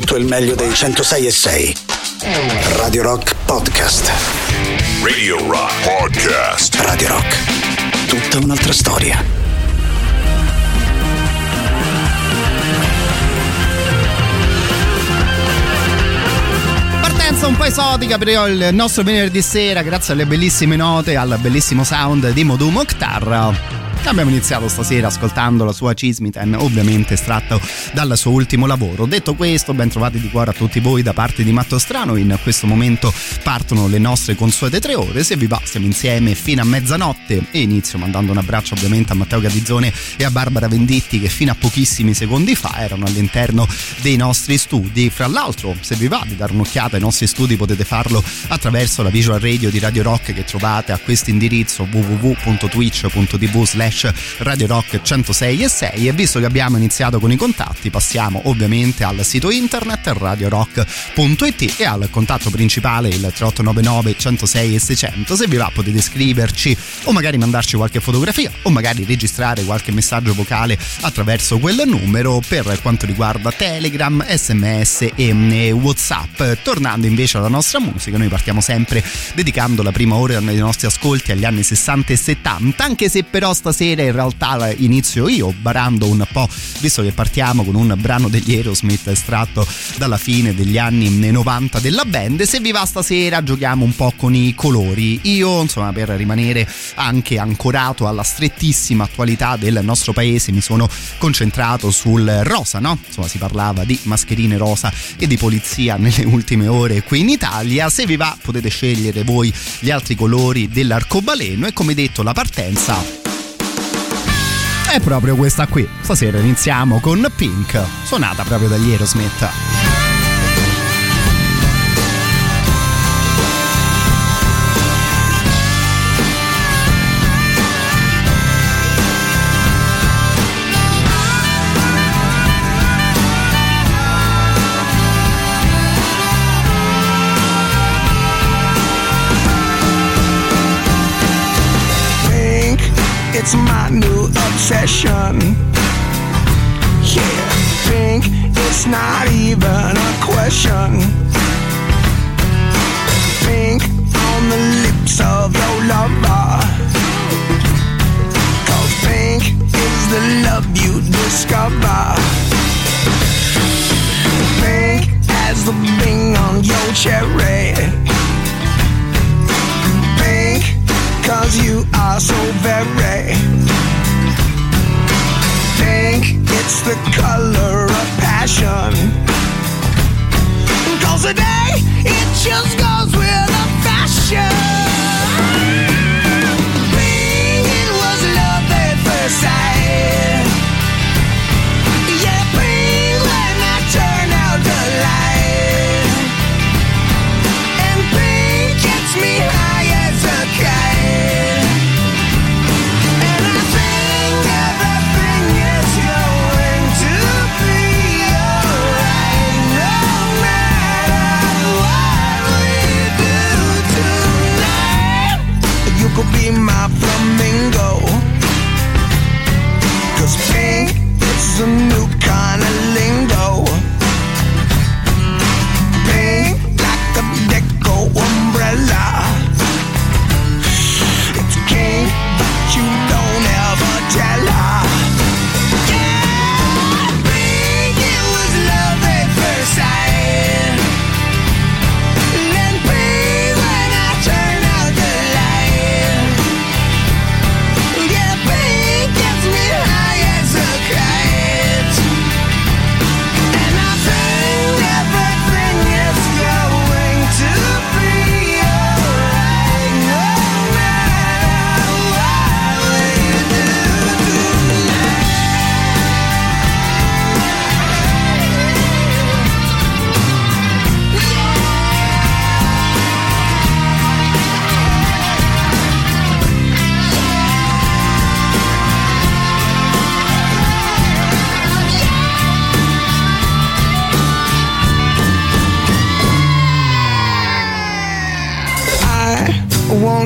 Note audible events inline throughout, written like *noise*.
tutto il meglio dei 106 e 6. Radio Rock Podcast. Radio Rock Podcast. Radio Rock. Tutta un'altra storia. Partenza un po' esotica per il nostro venerdì sera, grazie alle bellissime note, al bellissimo sound di Modu Mokhtar. Abbiamo iniziato stasera ascoltando la sua Cismiten, ovviamente estratto dal suo ultimo lavoro. Detto questo, ben trovati di cuore a tutti voi da parte di Matto Strano. In questo momento partono le nostre consuete tre ore. Se vi va, siamo insieme fino a mezzanotte. E inizio mandando un abbraccio ovviamente a Matteo Gadizzone e a Barbara Venditti che fino a pochissimi secondi fa erano all'interno dei nostri studi. Fra l'altro, se vi va di dare un'occhiata ai nostri studi, potete farlo attraverso la visual radio di Radio Rock che trovate a questo indirizzo www.twitch.tv slash slash Radio Rock 106 e 6 e visto che abbiamo iniziato con i contatti passiamo ovviamente al sito internet radiorock.it e al contatto principale il 3899 106 e 600 se vi va potete scriverci o magari mandarci qualche fotografia o magari registrare qualche messaggio vocale attraverso quel numero per quanto riguarda Telegram, SMS e Whatsapp. Tornando invece alla nostra musica noi partiamo sempre dedicando la prima ora dei nostri ascolti agli anni 60 e 70 anche se però stasera stasera in realtà inizio io barando un po' visto che partiamo con un brano degli Aerosmith estratto dalla fine degli anni 90 della band se vi va stasera giochiamo un po' con i colori io insomma per rimanere anche ancorato alla strettissima attualità del nostro paese mi sono concentrato sul rosa no? insomma si parlava di mascherine rosa e di polizia nelle ultime ore qui in Italia se vi va potete scegliere voi gli altri colori dell'arcobaleno e come detto la partenza è proprio questa qui. Stasera iniziamo con Pink, suonata proprio dagli Aerosmith. it's my new obsession. Yeah, think it's not even a question. Think on the lips of your lover. Cause pink is the love you discover. Pink as the bing on your cherry. Pink cause you are so very pink. It's the color of passion. Cause today it just goes with the fashion. It was love at first sight.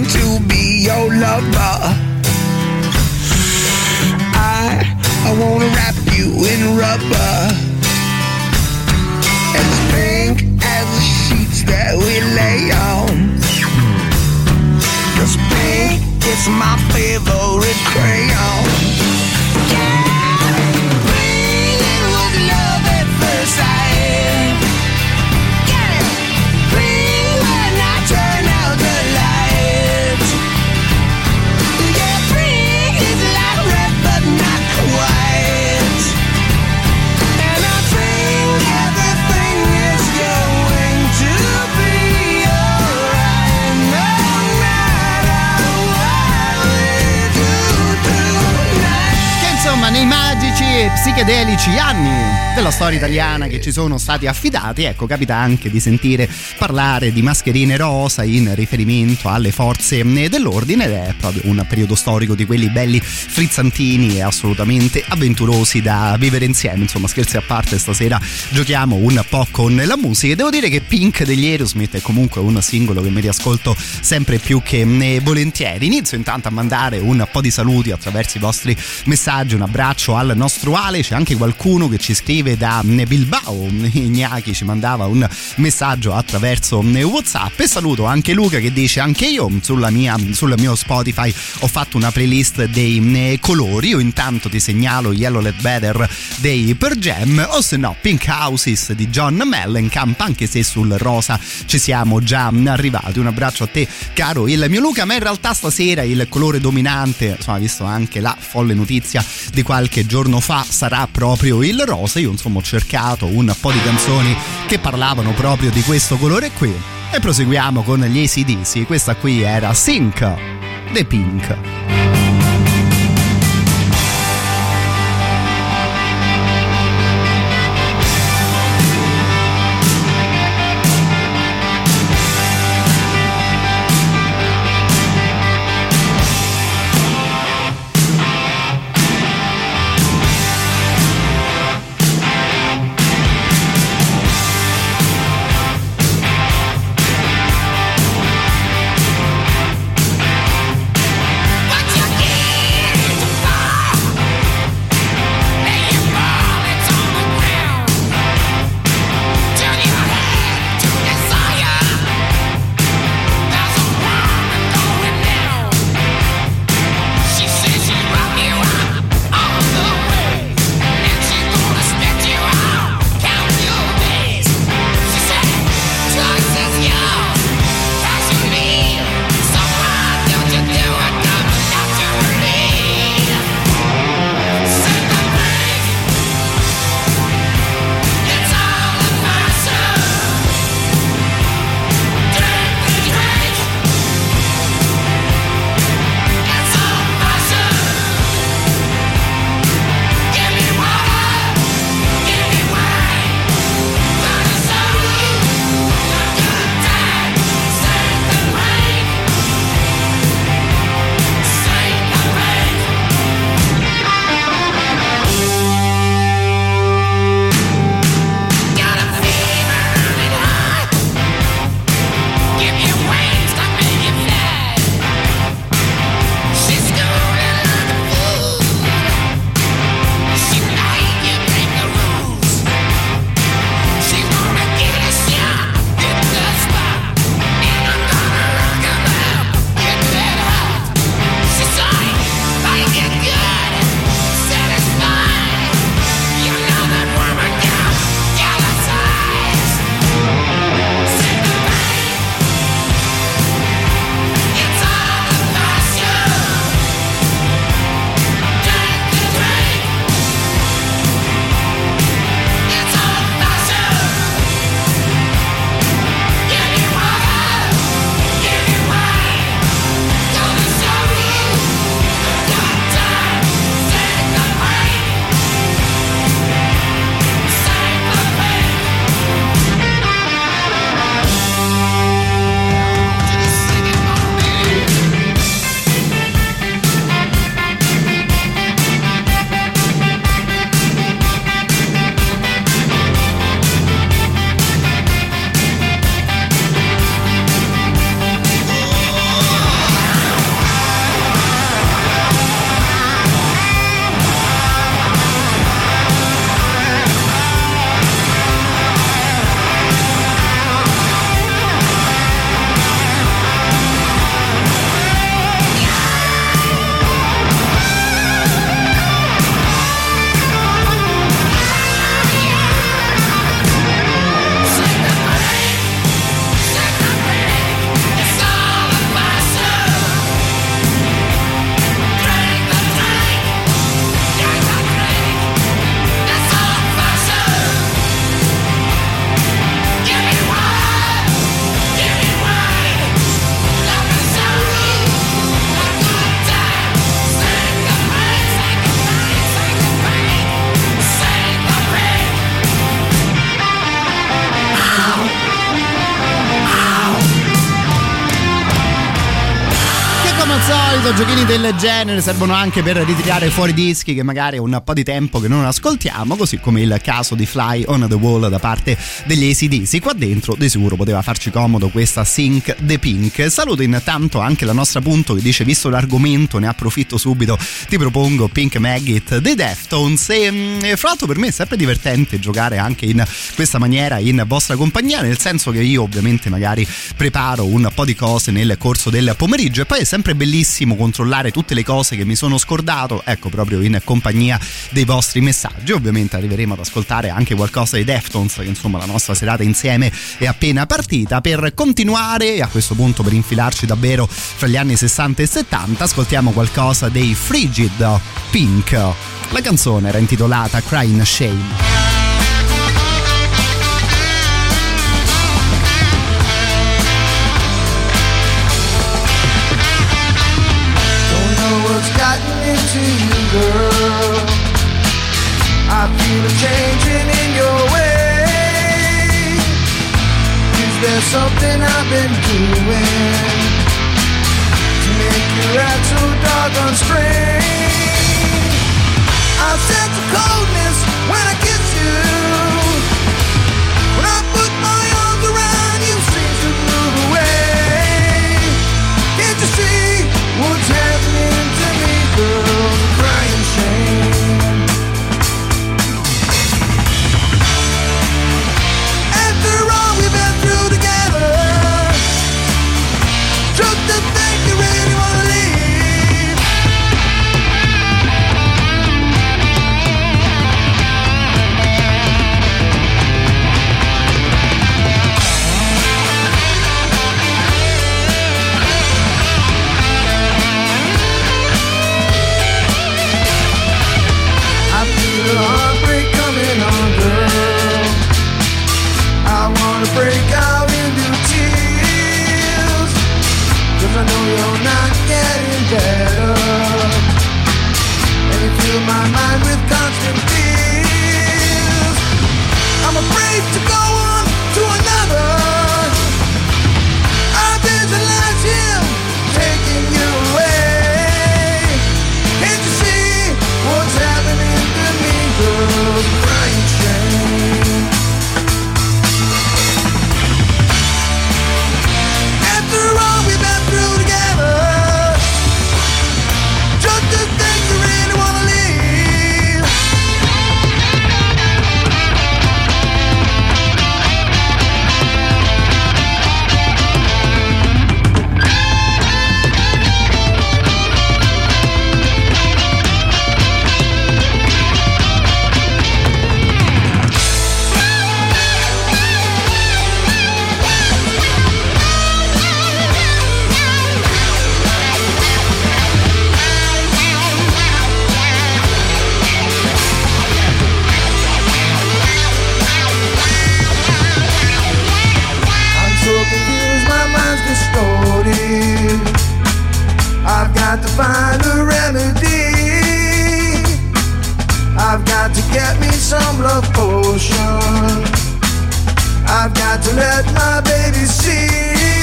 long to be your lover. I, I wanna wrap you in rubber. As pink as the sheets that we lay on. Cause pink is my favorite crayon. Psichedelici anni della storia italiana che ci sono stati affidati, ecco capita anche di sentire parlare di mascherine rosa in riferimento alle forze dell'ordine ed è proprio un periodo storico di quelli belli frizzantini e assolutamente avventurosi da vivere insieme. Insomma scherzi a parte stasera giochiamo un po' con la musica e devo dire che Pink degli Aerosmith è comunque un singolo che mi riascolto sempre più che eh, volentieri. Inizio intanto a mandare un po' di saluti attraverso i vostri messaggi, un abbraccio al nostro Ale, c'è anche qualcuno che ci scrive da Bilbao, Ignaki ci mandava un messaggio attraverso Whatsapp. E saluto anche Luca che dice anche io mia, sul mio Spotify ho fatto una playlist dei colori, io intanto ti segnalo Yellow Let Better dei Per Jam o se no Pink Houses di John Mellencamp anche se sul rosa ci siamo già arrivati, un abbraccio a te caro il mio Luca. Ma in realtà stasera il colore dominante, insomma visto anche la folle notizia di qualche giorno fa sarà proprio il rosa, io insomma ho cercato un po' di canzoni che parlavano proprio di questo colore qui e proseguiamo con gli ACDC, questa qui era Sync The Pink. Del genere servono anche per ritirare fuori dischi che magari è un po' di tempo che non ascoltiamo, così come il caso di Fly on the Wall da parte degli ACDC. Qua dentro di sicuro poteva farci comodo questa Sync the Pink. Saluto intanto anche la nostra punto che dice visto l'argomento ne approfitto subito, ti propongo Pink Maggot dei Deftones e mm, fra l'altro per me è sempre divertente giocare anche in questa maniera in vostra compagnia, nel senso che io ovviamente magari preparo un po' di cose nel corso del pomeriggio e poi è sempre bellissimo controllare tutte le cose che mi sono scordato, ecco proprio in compagnia dei vostri messaggi. Ovviamente arriveremo ad ascoltare anche qualcosa dei Deftones, che insomma la nostra serata insieme è appena partita. Per continuare a questo punto per infilarci davvero fra gli anni 60 e 70, ascoltiamo qualcosa dei Frigid Pink. La canzone era intitolata Crying Shame. I changing in your way. Is there something I've been doing to make you act so doggone strange? I sense a coldness when I kiss you. When I fill my mind with constant fears. I'm afraid to go I've got to get me some love potion. I've got to let my baby see.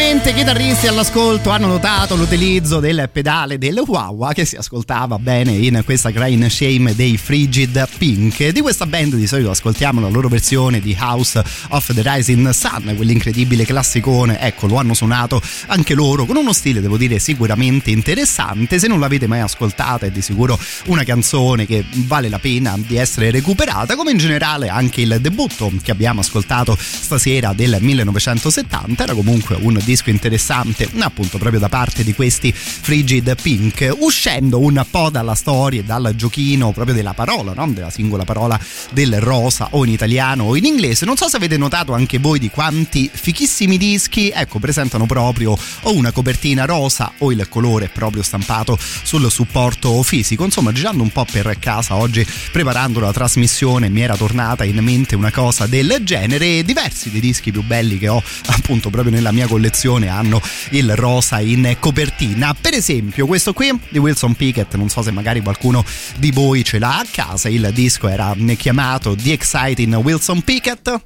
I chitarristi all'ascolto hanno notato l'utilizzo del pedale del Wawa che si ascoltava bene in questa Crying Shame dei Frigid Pink. Di questa band di solito ascoltiamo la loro versione di House of the Rising Sun, quell'incredibile classicone. Ecco, lo hanno suonato anche loro con uno stile, devo dire, sicuramente interessante. Se non l'avete mai ascoltata è di sicuro una canzone che vale la pena di essere recuperata, come in generale anche il debutto che abbiamo ascoltato stasera del 1970 era comunque un disco interessante appunto proprio da parte di questi Frigid Pink. Uscendo un po' dalla storia e dal giochino proprio della parola no? della singola parola del rosa o in italiano o in inglese. Non so se avete notato anche voi di quanti fichissimi dischi ecco presentano proprio o una copertina rosa o il colore proprio stampato sul supporto fisico. Insomma girando un po' per casa oggi preparando la trasmissione mi era tornata in mente una cosa del genere. Diversi dei dischi più belli che ho appunto proprio nella mia collezione hanno il rosa in copertina. Per esempio questo qui di Wilson Pickett non so se magari qualcuno di voi ce l'ha a casa il disco era chiamato The Exciting Wilson Pickett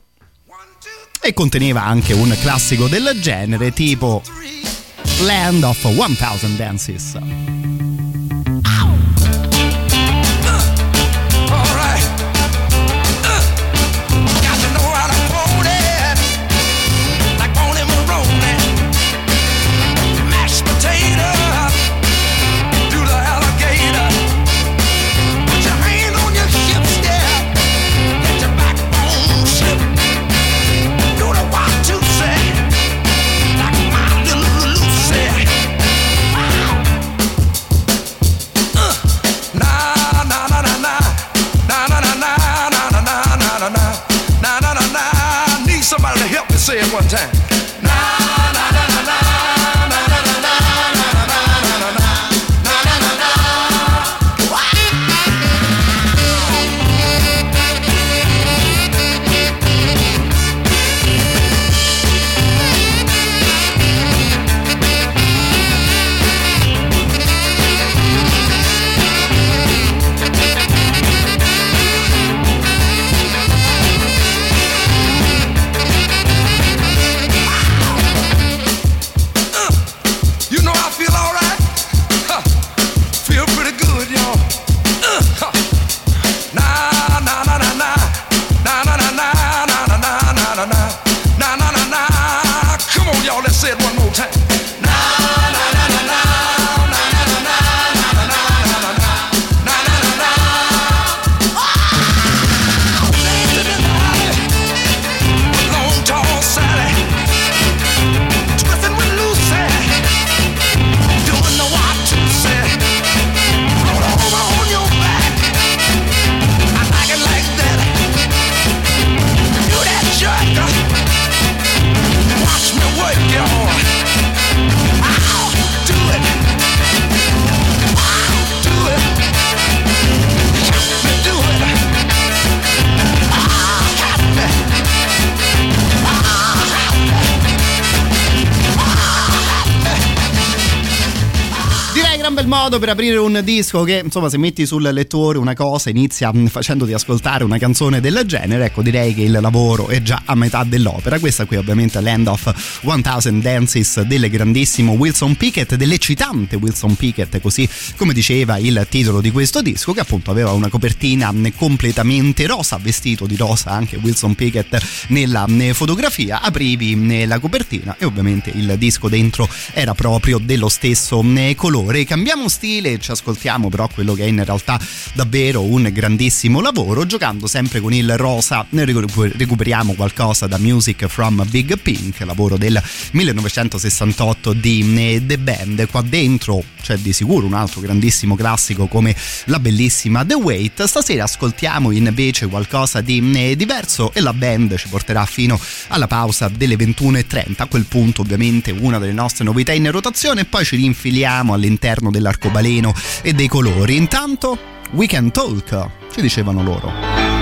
e conteneva anche un classico del genere tipo Land of 1000 Dances say it one time. Modo per aprire un disco che, insomma, se metti sul lettore una cosa inizia mm, facendoti ascoltare una canzone del genere, ecco, direi che il lavoro è già a metà dell'opera. Questa qui ovviamente è Land of 1000 Dances del grandissimo Wilson Pickett, dell'eccitante Wilson Pickett, così come diceva il titolo di questo disco, che appunto aveva una copertina completamente rosa, vestito di rosa anche Wilson Pickett nella mm, fotografia. Aprivi mm, la copertina e ovviamente il disco dentro era proprio dello stesso colore. Cambiamo stile e ci ascoltiamo però quello che è in realtà davvero un grandissimo lavoro giocando sempre con il rosa. Recuperiamo qualcosa da Music from Big Pink lavoro del 1968 di The Band. Qua dentro c'è di sicuro un altro grandissimo classico come la bellissima The Wait. Stasera ascoltiamo invece qualcosa di diverso e la band ci porterà fino alla pausa delle 21.30 a quel punto ovviamente una delle nostre novità in rotazione e poi ci rinfiliamo all'interno dell'arcobaleno arcobaleno e dei colori. Intanto, we can talk, ci dicevano loro.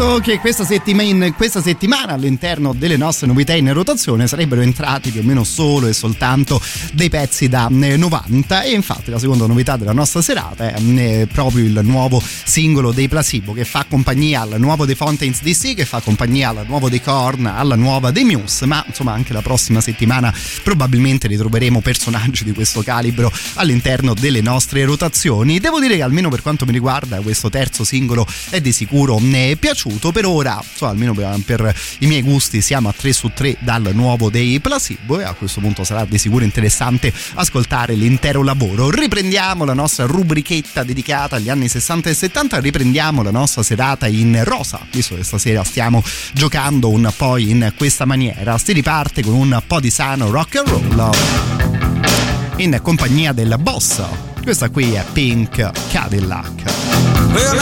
Detto che questa settimana, questa settimana all'interno delle nostre novità in rotazione sarebbero entrati più o meno solo e soltanto dei pezzi da eh, 90 e infatti la seconda novità della nostra serata è eh, proprio il nuovo singolo dei Placebo che fa compagnia al nuovo dei Fountains DC, che fa compagnia al nuovo dei Korn, alla nuova dei Muse, ma insomma anche la prossima settimana probabilmente ritroveremo personaggi di questo calibro all'interno delle nostre rotazioni. Devo dire che almeno per quanto mi riguarda questo terzo singolo è di sicuro ne è piaciuto. Per ora, insomma, almeno per, per i miei gusti, siamo a 3 su 3 dal nuovo dei Placebo e a questo punto sarà di sicuro interessante ascoltare l'intero lavoro. Riprendiamo la nostra rubrichetta dedicata agli anni 60 e 70, riprendiamo la nostra serata in rosa, visto che stasera stiamo giocando un po' in questa maniera. Si riparte con un po' di sano rock and roll in compagnia del boss. Questa qui è Pink Cadillac. Well,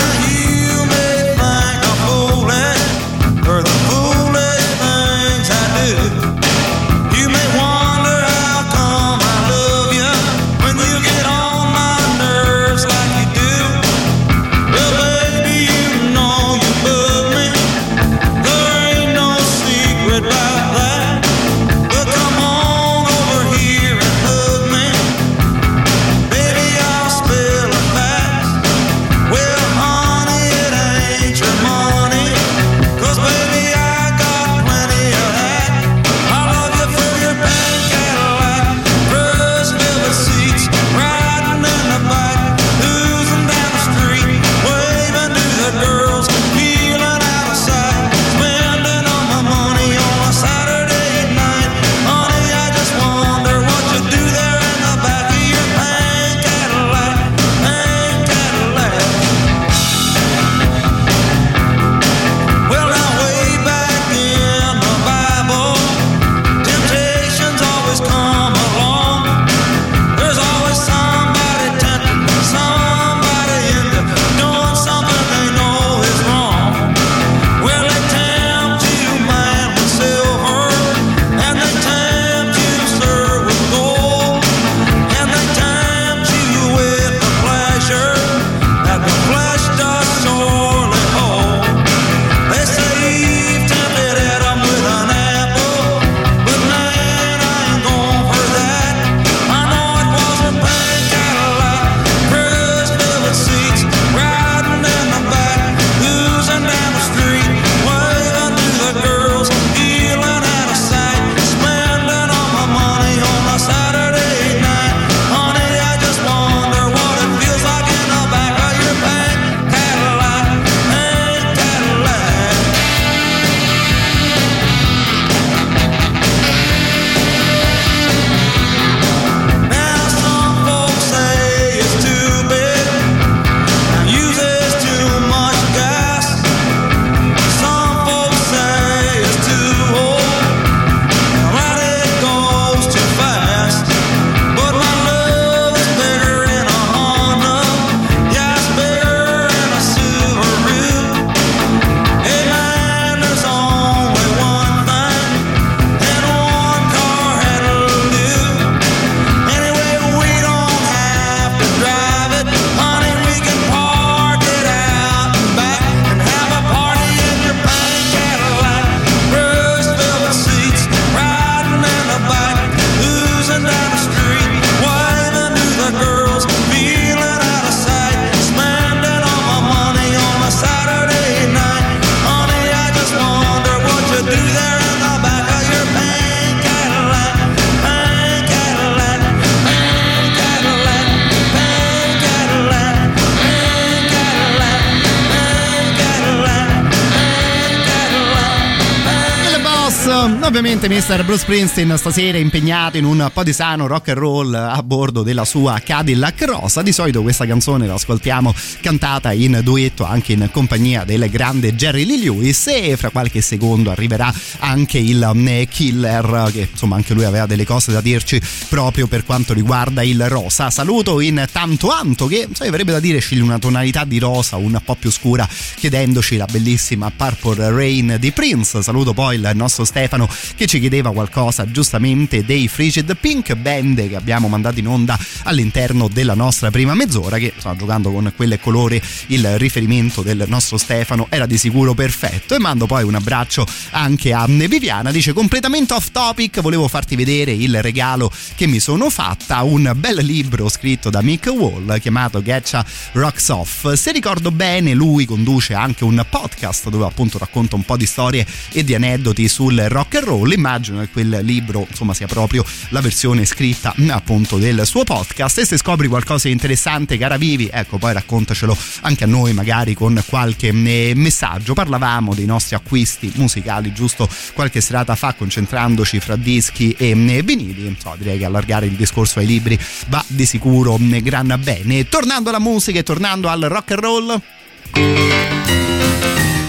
Springsteen stasera impegnato in un po' di sano rock and roll a bordo della sua Cadillac Rosa. Di solito questa canzone la ascoltiamo cantata in duetto anche in compagnia del grande Jerry Lee Lewis e fra qualche secondo arriverà anche il eh, Killer che insomma anche lui aveva delle cose da dirci proprio per quanto riguarda il rosa. Saluto in tanto anto che sai, avrebbe da dire scegli una tonalità di rosa un po' più scura chiedendoci la bellissima Purple Rain di Prince. Saluto poi il nostro Stefano che ci chiedeva qualcosa giustamente dei Frigid Pink Band che abbiamo mandato in onda all'interno della nostra prima mezz'ora che insomma, giocando con quelle colore il riferimento del nostro Stefano era di sicuro perfetto. E mando poi un abbraccio anche a Viviana dice completamente off topic volevo farti vedere il regalo che mi sono fatta un bel libro scritto da Mick Wall chiamato Getcha Rocks Off. Se ricordo bene lui conduce anche un podcast dove appunto racconta un po' di storie e di aneddoti sul rock and roll. Immagino che quel libro insomma sia proprio la versione scritta appunto del suo podcast. E se scopri qualcosa di interessante cara Vivi ecco poi raccontacelo anche a noi magari con qualche eh, messaggio. Parlavamo dei nostri acquisti musicali giusto? Qualche serata fa concentrandoci fra dischi e eh, vinili. Insomma direi che allargare il discorso ai libri va di sicuro gran bene. Tornando alla musica e tornando al rock and roll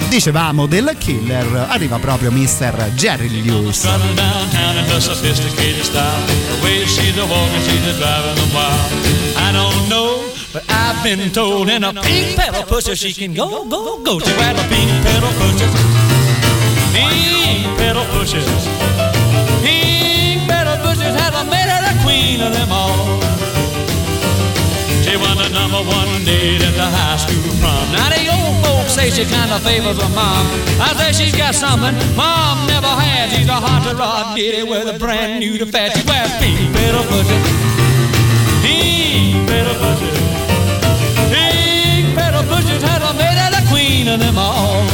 dicevamo del killer arriva proprio Mr. Jerry Lewis. The but I've been told in a pink pedal pusher she can go, go, go. She wears a pink pedal pusher. Pink pedal pushers. Pink pedal pushers have made her the queen of them all. Number one date at the high school prom. Now the old folks say she kind of favors her mom. I say she's got something mom never had. She's a hot rod ditty with a brand new to fat. She wears pink pedal pushers. Pink pedal pushers. Pink pedal pushers has made her the queen of them all.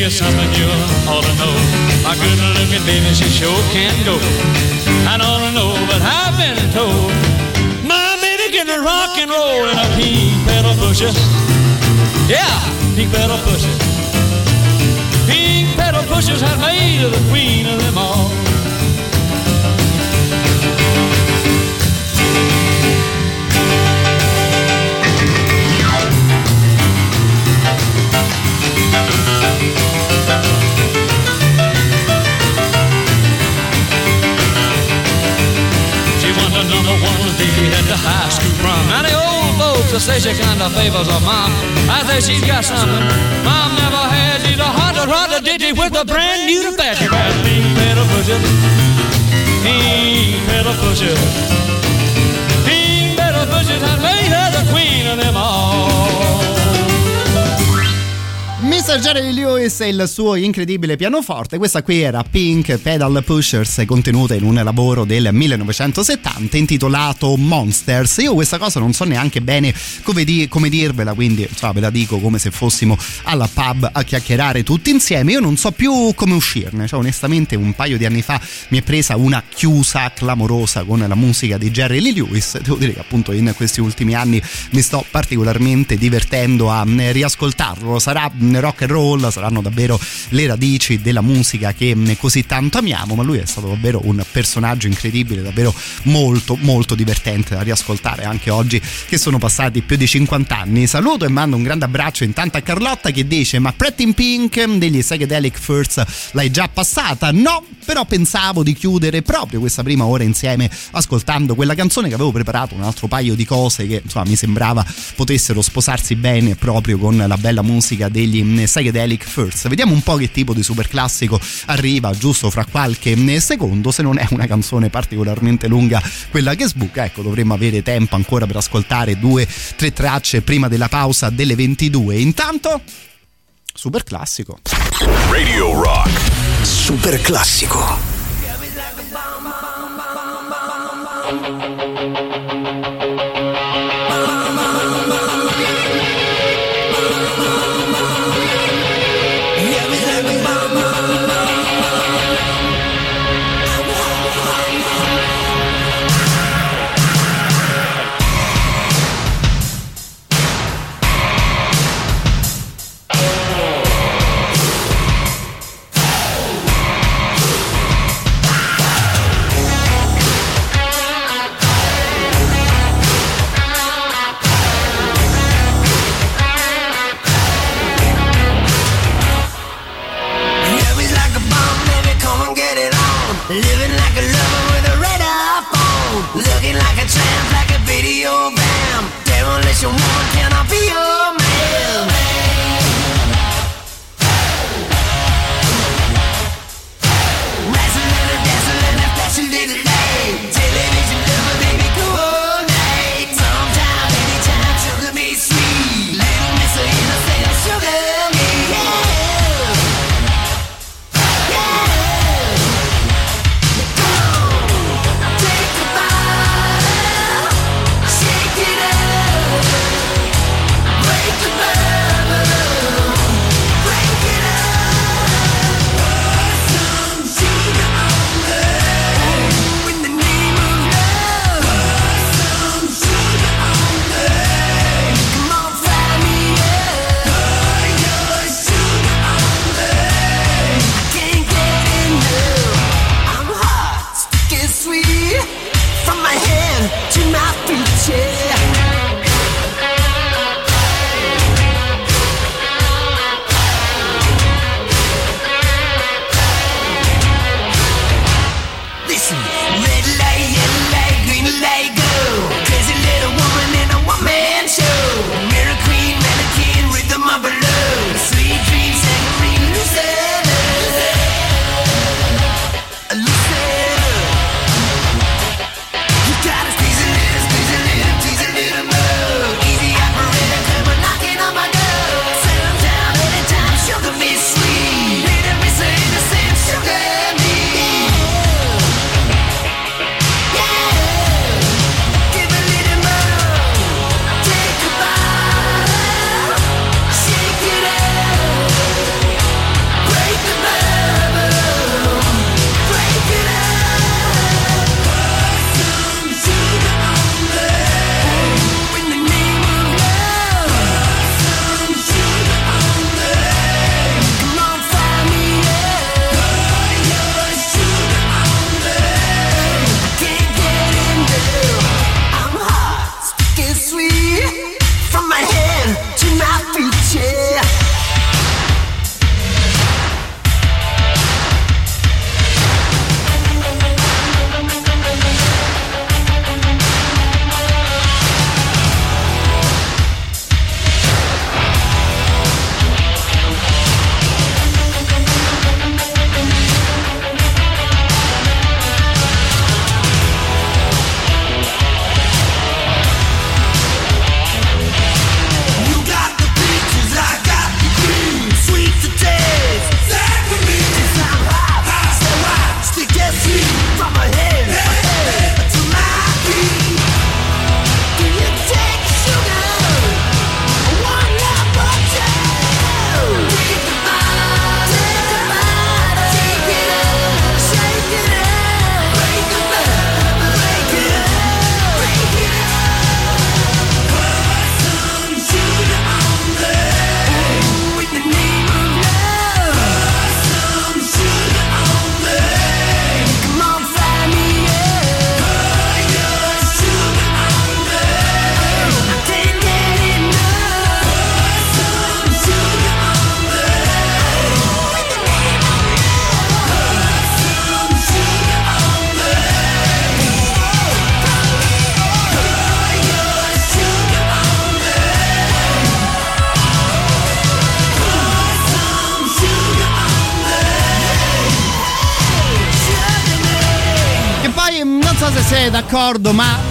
Tell you something you ought to know. My good looking baby, she sure can go. I don't know, but I've been told. My baby can rock and roll in a pink pedal pusher. Yeah, pink pedal pusher. Pink pedal pushers have made her the queen of them all. The one date at the high school prom. Now the old folks will say she kind of favors her mom. I say she's got something mom never had. She's a hot rod ditty with a brand new to wears pink pedal pushers. Pink pedal pushers. Pink pedal pushers has made her the queen of them all. Mr. Jerry Lewis e il suo incredibile pianoforte, questa qui era Pink Pedal Pushers contenuta in un lavoro del 1970 intitolato Monsters. Io questa cosa non so neanche bene come, di- come dirvela, quindi insomma, ve la dico come se fossimo alla pub a chiacchierare tutti insieme. Io non so più come uscirne, cioè onestamente un paio di anni fa mi è presa una chiusa clamorosa con la musica di Jerry Lee Lewis. Devo dire che appunto in questi ultimi anni mi sto particolarmente divertendo a mm, riascoltarlo. Sarà mm, rock and roll, saranno davvero le radici della musica che mm, così tanto amiamo, ma lui è stato davvero un personaggio incredibile, davvero molto molto divertente da riascoltare anche oggi che sono passati più di 50 anni. Saluto e mando un grande abbraccio intanto a Carlotta che dice "Ma Pretty in Pink degli Psychedelic First l'hai già passata?". No, però pensavo di chiudere proprio questa prima ora insieme ascoltando quella canzone che avevo preparato un altro paio di cose che insomma mi sembrava potessero sposarsi bene proprio con la bella musica degli mm, Psychedelic First. Vediamo un po' che tipo di super classico arriva giusto fra qualche mm, secondo, se non è una canzone particolarmente lunga quella che sbuca, ecco dovremmo avere tempo ancora per ascoltare due, tre tracce prima della pausa delle 22. Intanto super classico. Radio Rock. Super classico. D'accordo, ma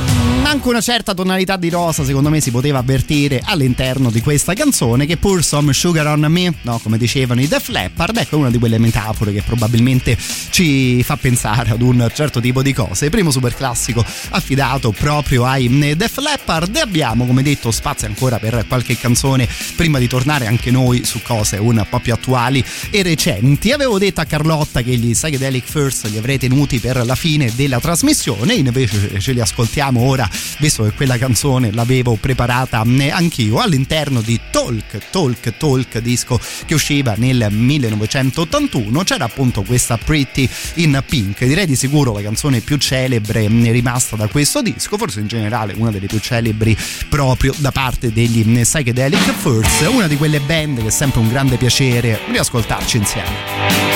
una certa tonalità di rosa secondo me si poteva avvertire all'interno di questa canzone che pur some sugar on me, no, come dicevano i Def Leppard, ecco una di quelle metafore che probabilmente ci fa pensare ad un certo tipo di cose. Primo super classico affidato proprio ai mm, Def Leppard e abbiamo come detto spazio ancora per qualche canzone prima di tornare anche noi su cose un po' più attuali e recenti. Avevo detto a Carlotta che gli Psychedelic First li avrei tenuti per la fine della trasmissione, invece ce li ascoltiamo ora, visto che quella canzone l'avevo preparata mm, anch'io all'interno di Talk, Talk, Talk, disco che usciva nel 1981. C'era appunto questa Pretty in Pink, direi di sicuro la canzone più celebre mm, rimasta da questo disco, forse in generale una delle più celebri proprio da parte degli mm, Psychedelic First, una di quelle band che è sempre un grande piacere riascoltarci insieme.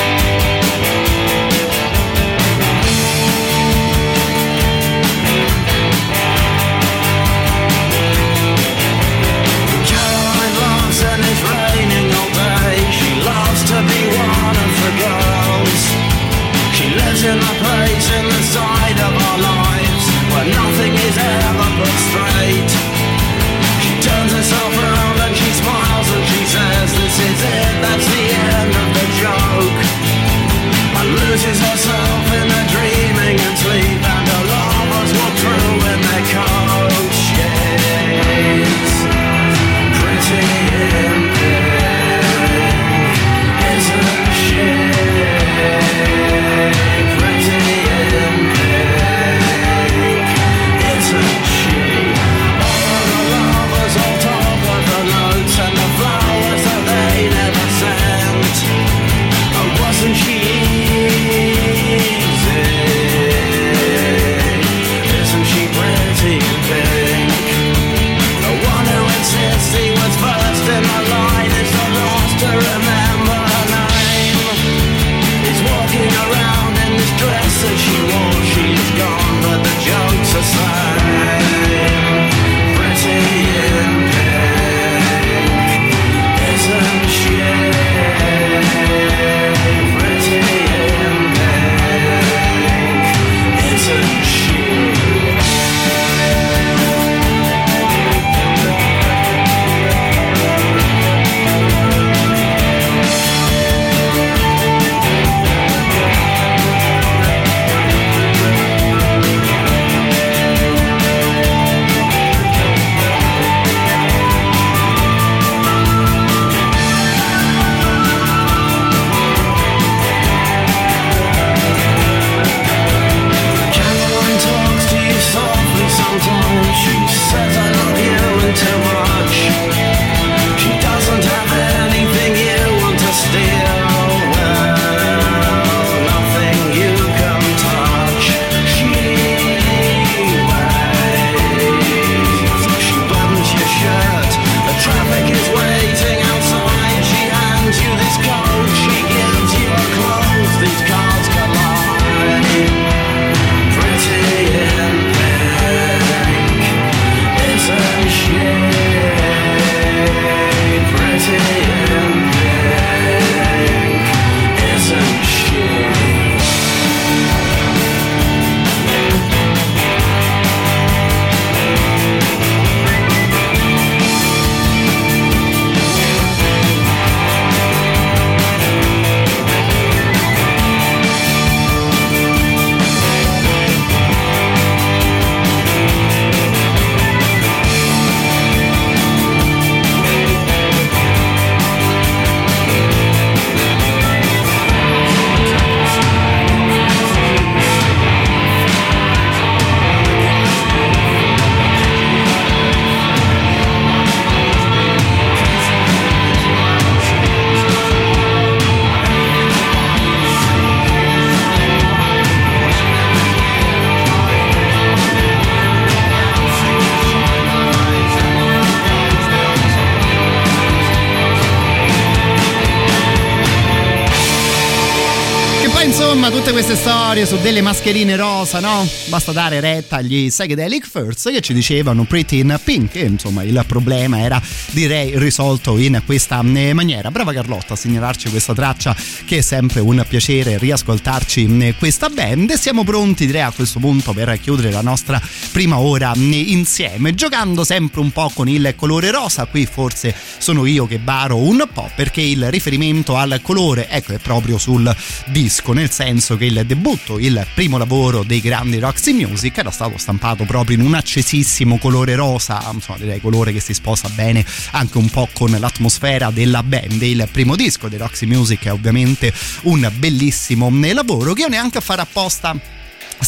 Su delle mascherine rosa, no? Basta dare retta agli Psychedelic First che ci dicevano Pretty in Pink e insomma il problema era direi risolto in questa eh, maniera. Brava Carlotta a segnalarci questa traccia che è sempre un piacere riascoltarci eh, questa band e siamo pronti direi a questo punto per chiudere la nostra prima ora eh, insieme giocando sempre un po' con il colore rosa. Qui forse sono io che baro un po' perché il riferimento al colore ecco è proprio sul disco nel senso che il debutto, il primo lavoro dei grandi Roxy Music era stato stampato proprio in un accesissimo colore rosa, insomma direi colore che si sposa bene anche un po' con l'atmosfera della band. Il primo disco dei Roxy Music è ovviamente un bellissimo lavoro che io neanche a fare apposta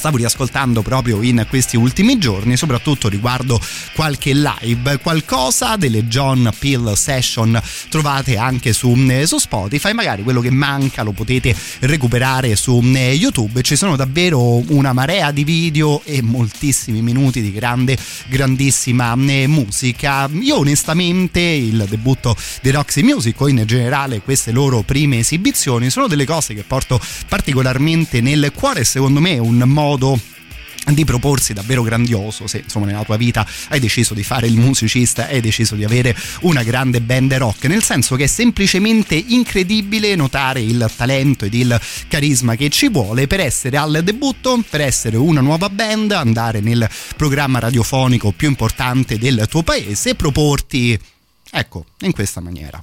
stavo riascoltando proprio in questi ultimi giorni, soprattutto riguardo qualche live, qualcosa delle John Peel Session trovate anche su, su Spotify, magari quello che manca lo potete recuperare su YouTube, ci sono davvero una marea di video e moltissimi minuti di grande, grandissima musica. Io onestamente il debutto di Roxy Music o in generale queste loro prime esibizioni sono delle cose che porto particolarmente nel cuore, secondo me è un modo modo di proporsi davvero grandioso se insomma nella tua vita hai deciso di fare il musicista hai deciso di avere una grande band rock nel senso che è semplicemente incredibile notare il talento ed il carisma che ci vuole per essere al debutto per essere una nuova band andare nel programma radiofonico più importante del tuo paese e proporti ecco in questa maniera.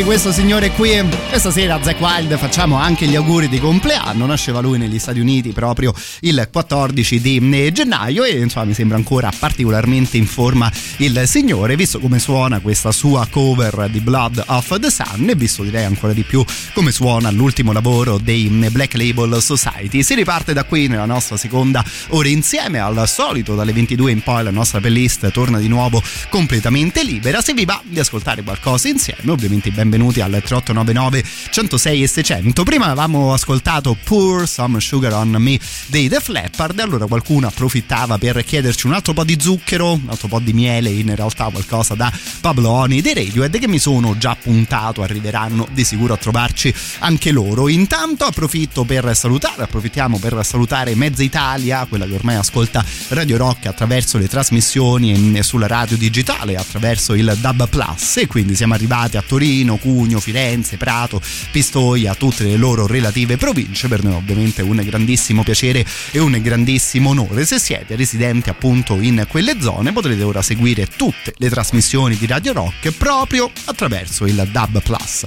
Parti questo signore qui. Questa sera a Zack Wild facciamo anche gli auguri di compleanno. Nasceva lui negli Stati Uniti proprio il 14 di eh, gennaio e insomma mi sembra ancora particolarmente in forma il signore, visto come suona questa sua cover di Blood of the Sun e visto direi ancora di più come suona l'ultimo lavoro dei Black Label Society. Si riparte da qui nella nostra seconda ora insieme al solito dalle 22 in poi la nostra playlist torna di nuovo completamente libera. Se vi va di ascoltare qualcosa insieme, ovviamente benvenuti al 3899 106 e 600. Prima avevamo ascoltato Pour Some Sugar on Me dei The Leppard, allora qualcuno approfittava per chiederci un altro po' di zucchero, un altro po' di miele, in realtà qualcosa da Pablo Oni dei Radiohead che mi sono già puntato, arriveranno di sicuro a trovarci anche loro. Intanto approfitto per salutare, approfittiamo per salutare Mezza Italia, quella che ormai ascolta Radio Rock attraverso le trasmissioni sulla radio digitale, attraverso il Dub Plus e quindi siamo arrivati a Torino, Cugno, Firenze, Prato, Pistoia, tutte le loro relative province. Per noi ovviamente un grandissimo piacere e un grandissimo onore. Se siete residenti appunto in quelle zone potrete ora seguire tutte le trasmissioni di Radio Rock proprio attraverso il Dub Plus.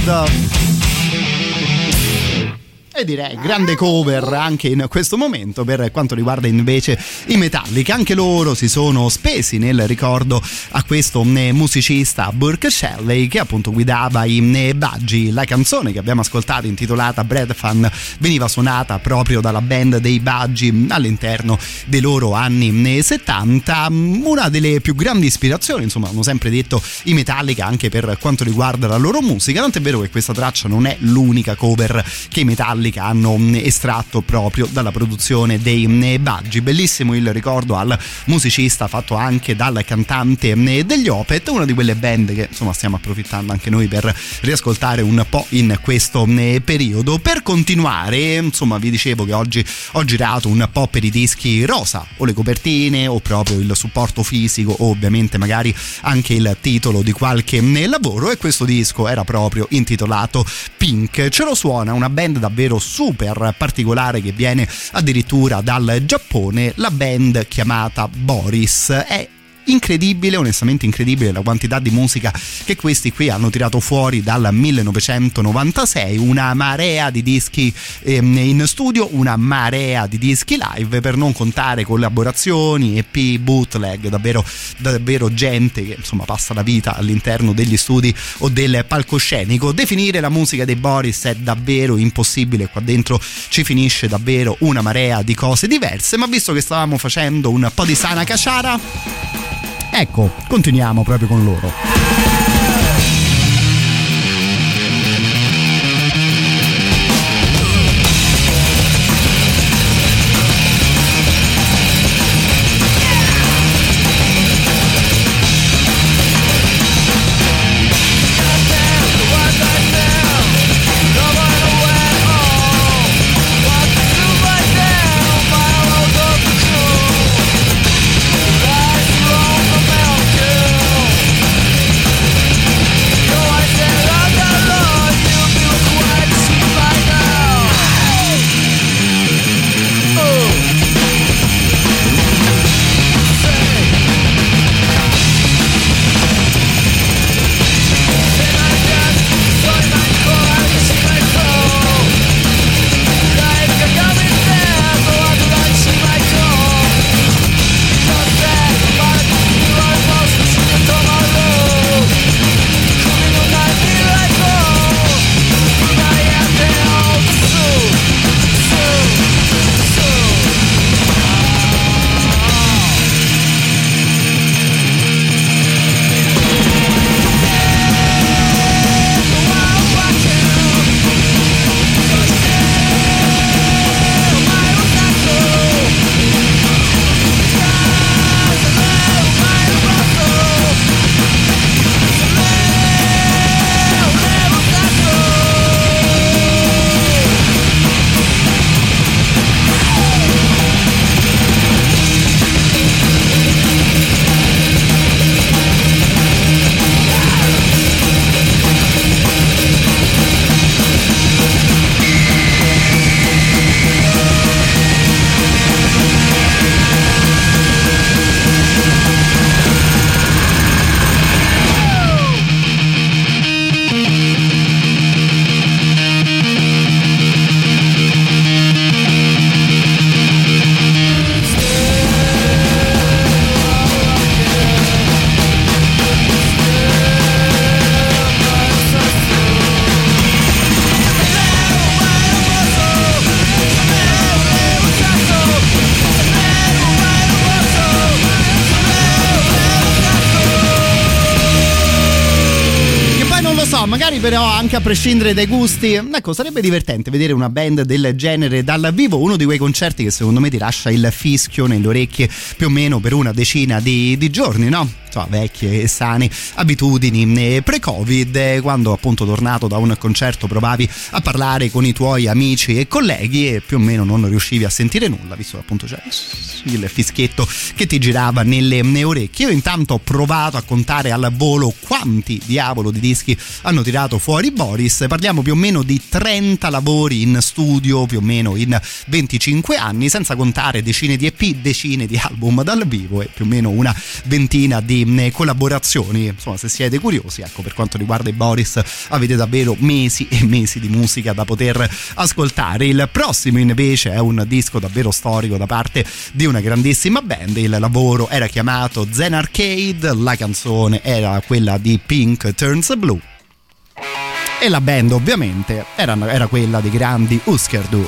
Wild. E direi grande cover anche in questo momento per quanto riguarda invece i Metallica. Anche loro si sono spesi nel ricordo questo eh, musicista Burke Shelley che appunto guidava i eh, Budgie. La canzone che abbiamo ascoltato intitolata Bread Fan veniva suonata proprio dalla band dei Budgie all'interno dei loro anni 70. Eh, Una delle più grandi ispirazioni, insomma, hanno sempre detto i Metallica anche per quanto riguarda la loro musica. Tant'è vero che questa traccia non è l'unica cover che i Metallica hanno mm, estratto proprio dalla produzione dei mm, Budgie. Bellissimo il ricordo al musicista fatto anche dal cantante degli Opet, una di quelle band che insomma stiamo approfittando anche noi per riascoltare un po' in questo periodo. Per continuare, insomma, vi dicevo che oggi ho girato un po' per i dischi rosa o le copertine o proprio il supporto fisico o ovviamente magari anche il titolo di qualche lavoro e questo disco era proprio intitolato Pink. Ce lo suona una band davvero super particolare che viene addirittura dal Giappone, la band chiamata Boris. È incredibile, onestamente incredibile la quantità di musica che questi qui hanno tirato fuori dal 1996, una marea di dischi ehm, in studio, una marea di dischi live per non contare collaborazioni, EP, bootleg, davvero, davvero gente che insomma passa la vita all'interno degli studi o del palcoscenico. Definire la musica dei Boris è davvero impossibile, qua dentro ci finisce davvero una marea di cose diverse, ma visto che stavamo facendo un po' di sana caciara Ecco, continuiamo proprio con loro. Anche a prescindere dai gusti, ecco, sarebbe divertente vedere una band del genere dal vivo, uno di quei concerti che secondo me ti lascia il fischio nelle orecchie più o meno per una decina di, di giorni, no? Insomma, vecchie e sane abitudini pre-Covid, eh, quando appunto tornato da un concerto provavi a parlare con i tuoi amici e colleghi e più o meno non riuscivi a sentire nulla, visto appunto c'è il fischietto che ti girava nelle orecchie. Io intanto ho provato a contare al volo quanti diavolo di dischi hanno tirato fuori Boris, parliamo più o meno di 30 lavori in studio, più o meno in 25 anni, senza contare decine di EP, decine di album dal vivo e più o meno una ventina di di collaborazioni. Insomma, se siete curiosi, ecco, per quanto riguarda i Boris, avete davvero mesi e mesi di musica da poter ascoltare. Il prossimo invece è un disco davvero storico da parte di una grandissima band. Il lavoro era chiamato Zen Arcade, la canzone era quella di Pink Turns Blue. E la band ovviamente era, era quella dei grandi Husker Du.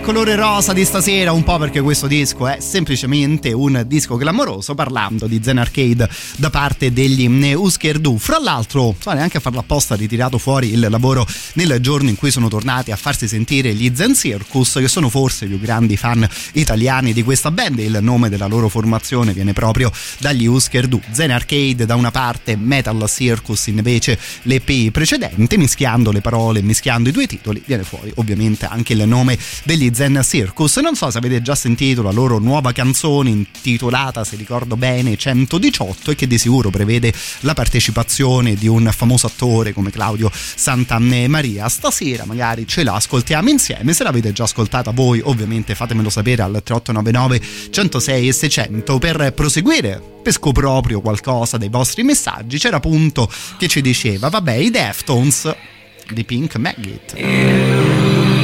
Colore rosa di stasera, un po' perché questo disco è semplicemente un disco clamoroso, parlando di Zen Arcade da parte degli Husker Du. Fra l'altro, so, neanche a farlo apposta, ha ritirato fuori il lavoro nel giorno in cui sono tornati a farsi sentire gli Zen Circus, che sono forse i più grandi fan italiani di questa band. Il nome della loro formazione viene proprio dagli Husker Du. Zen Arcade da una parte, Metal Circus invece l'EP precedente, mischiando le parole, mischiando i due titoli, viene fuori ovviamente anche il nome degli Zen Circus. Non so se avete già sentito la loro nuova canzone intitolata, se ricordo bene, 118 e che di sicuro prevede la partecipazione di un famoso attore come Claudio Santamaria. Stasera magari ce la ascoltiamo insieme, se l'avete già ascoltata voi ovviamente fatemelo sapere al 3899 106 e 600 per proseguire pesco proprio qualcosa dei vostri messaggi c'era appunto che ci diceva vabbè i Deftones di Pink Maggot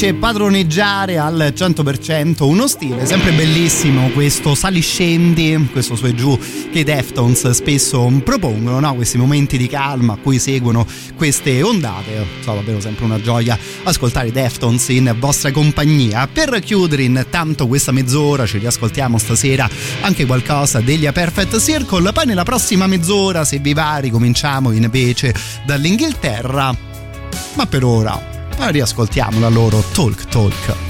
dice padroneggiare al 100% uno stile, sempre bellissimo questo saliscendi, questo su e giù che i Deftones spesso propongono, no? questi momenti di calma a cui seguono queste ondate. So davvero sempre una gioia ascoltare i Deftones in vostra compagnia. Per chiudere intanto questa mezz'ora ci riascoltiamo stasera anche qualcosa degli A Perfect Circle, poi nella prossima mezz'ora se vi va ricominciamo invece dall'Inghilterra. Ma per ora riascoltiamo la loro Talk Talk.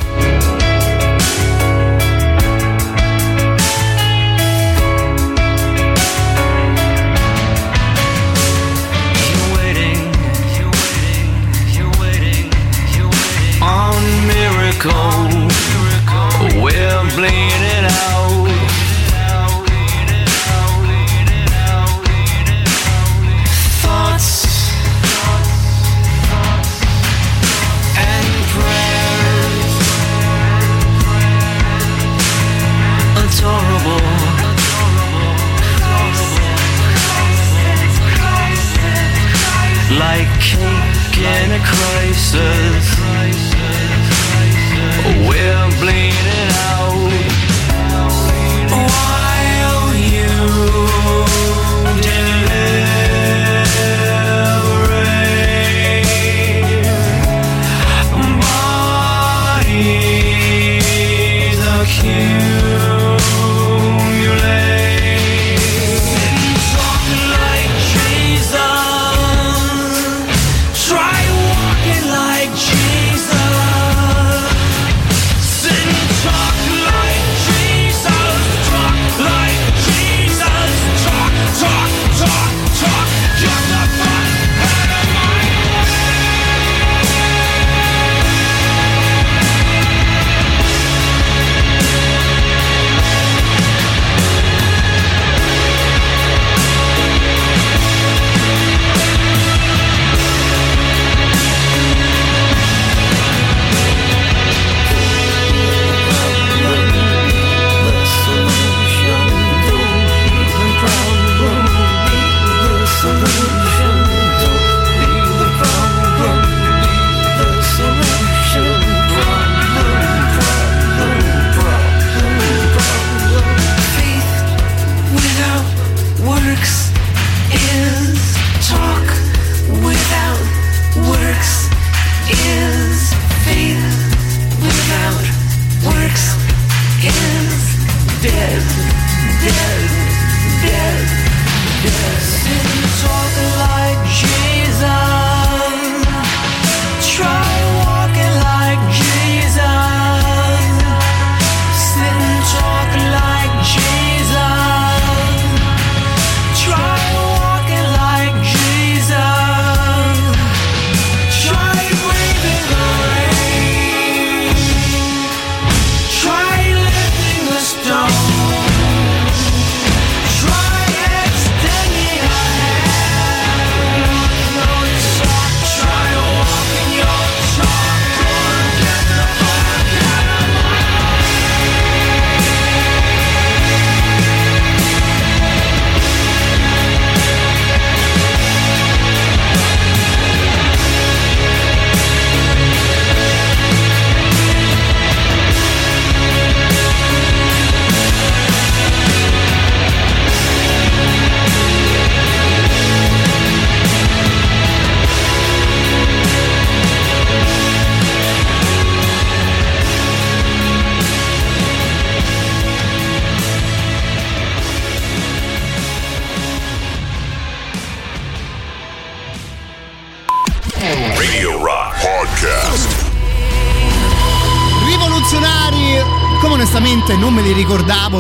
Cake in a crisis,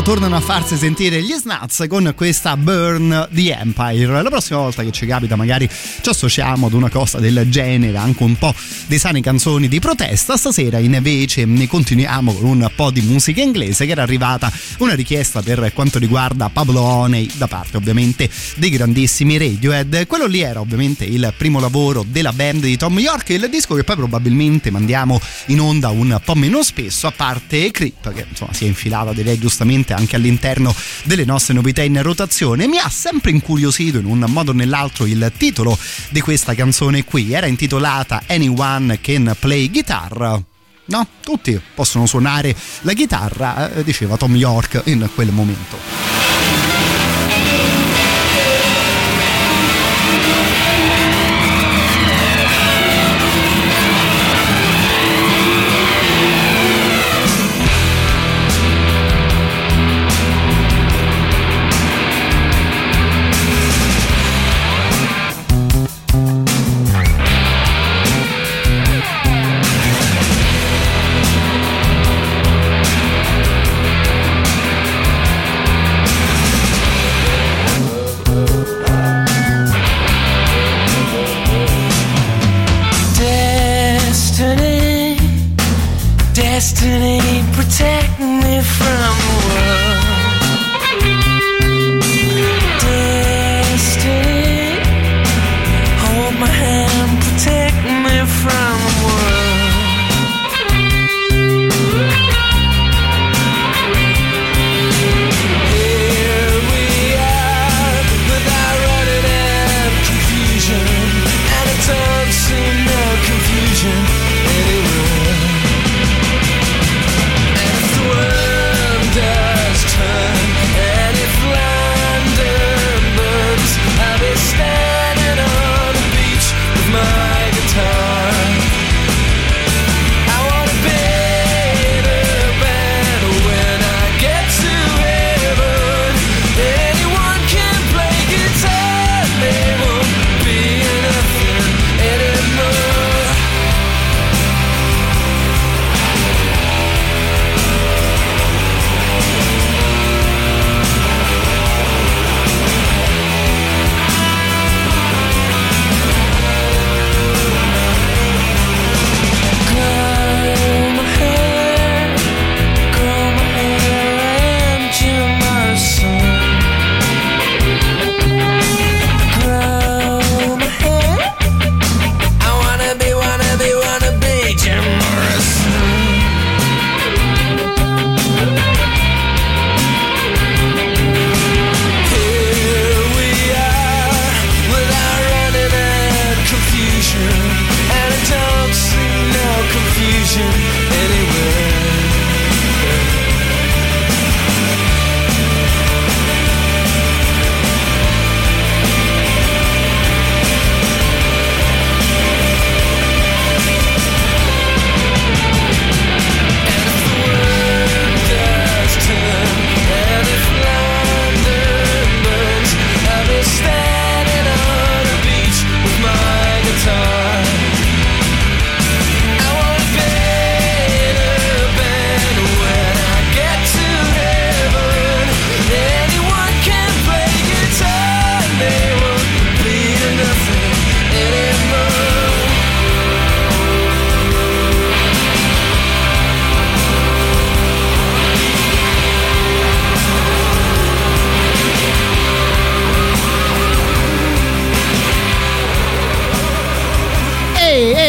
tornano a farsi sentire gli Snats con questa Burn the Empire. La prossima volta che ci capita, magari ci associamo ad una cosa del genere, anche un po' di sane canzoni di protesta. Stasera invece ne continuiamo con un po' di musica inglese, che era arrivata una richiesta per quanto riguarda Pablo Honey, da parte ovviamente dei grandissimi Radiohead. Quello lì era ovviamente il primo lavoro della band di Tom York, il disco che poi probabilmente mandiamo in onda un po' meno spesso, a parte Creep che insomma si è infilata direi giustamente anche all'interno delle nostre novità in rotazione. Mi ha sempre incuriosito in un modo o nell'altro il titolo di questa canzone qui, era intitolata Anyone Can Play Guitar. No, tutti possono suonare la chitarra, eh, diceva Tom York in quel momento.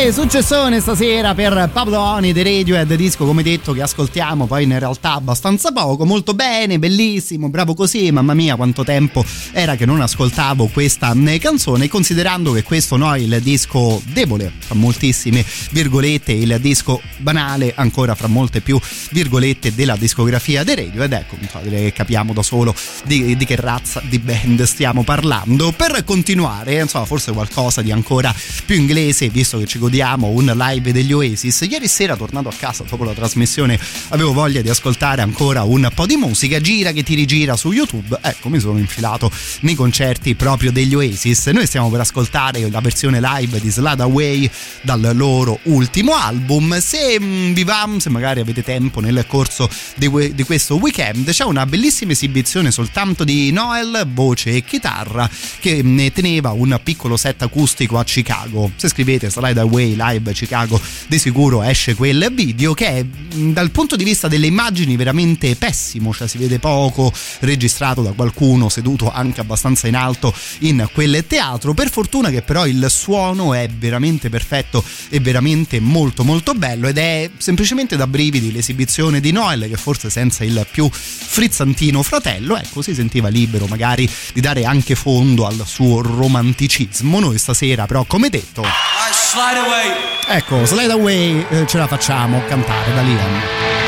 Ehi, successone stasera per Pablo Oni di Radiohead, disco come detto che ascoltiamo poi in realtà abbastanza poco, molto bene, bellissimo, bravo così, mamma mia quanto tempo era che non ascoltavo questa eh, canzone, considerando che questo no è il disco debole, fra moltissime virgolette, il disco banale ancora fra molte più virgolette della discografia di Radiohead, ecco, capiamo da solo di, di che razza di band stiamo parlando. Per continuare, insomma, forse qualcosa di ancora più inglese, visto che ci godiamo un live degli Oasis. Ieri sera, tornato a casa dopo la trasmissione, avevo voglia di ascoltare ancora un po' di musica. Gira che ti rigira su YouTube. Ecco, mi sono infilato nei concerti proprio degli Oasis. Noi stiamo per ascoltare la versione live di Slada Away dal loro ultimo album. Se mm, vi va, se magari avete tempo nel corso di, di questo weekend, c'è una bellissima esibizione soltanto di Noel, voce e chitarra, che ne teneva un piccolo set acustico a Chicago. Se scrivete Slide Away Away Live Chicago di sicuro esce quel video che è mh, dal punto di vista delle immagini veramente pessimo, cioè si vede poco, registrato da qualcuno seduto anche abbastanza in alto in quel teatro. Per fortuna che però il suono è veramente perfetto e veramente molto molto bello ed è semplicemente da brividi l'esibizione di Noel che forse senza il più frizzantino fratello, ecco, si sentiva libero magari di dare anche fondo al suo romanticismo. Noi stasera però come detto. Ecco, Slide Away eh, ce la facciamo cantare da Liam.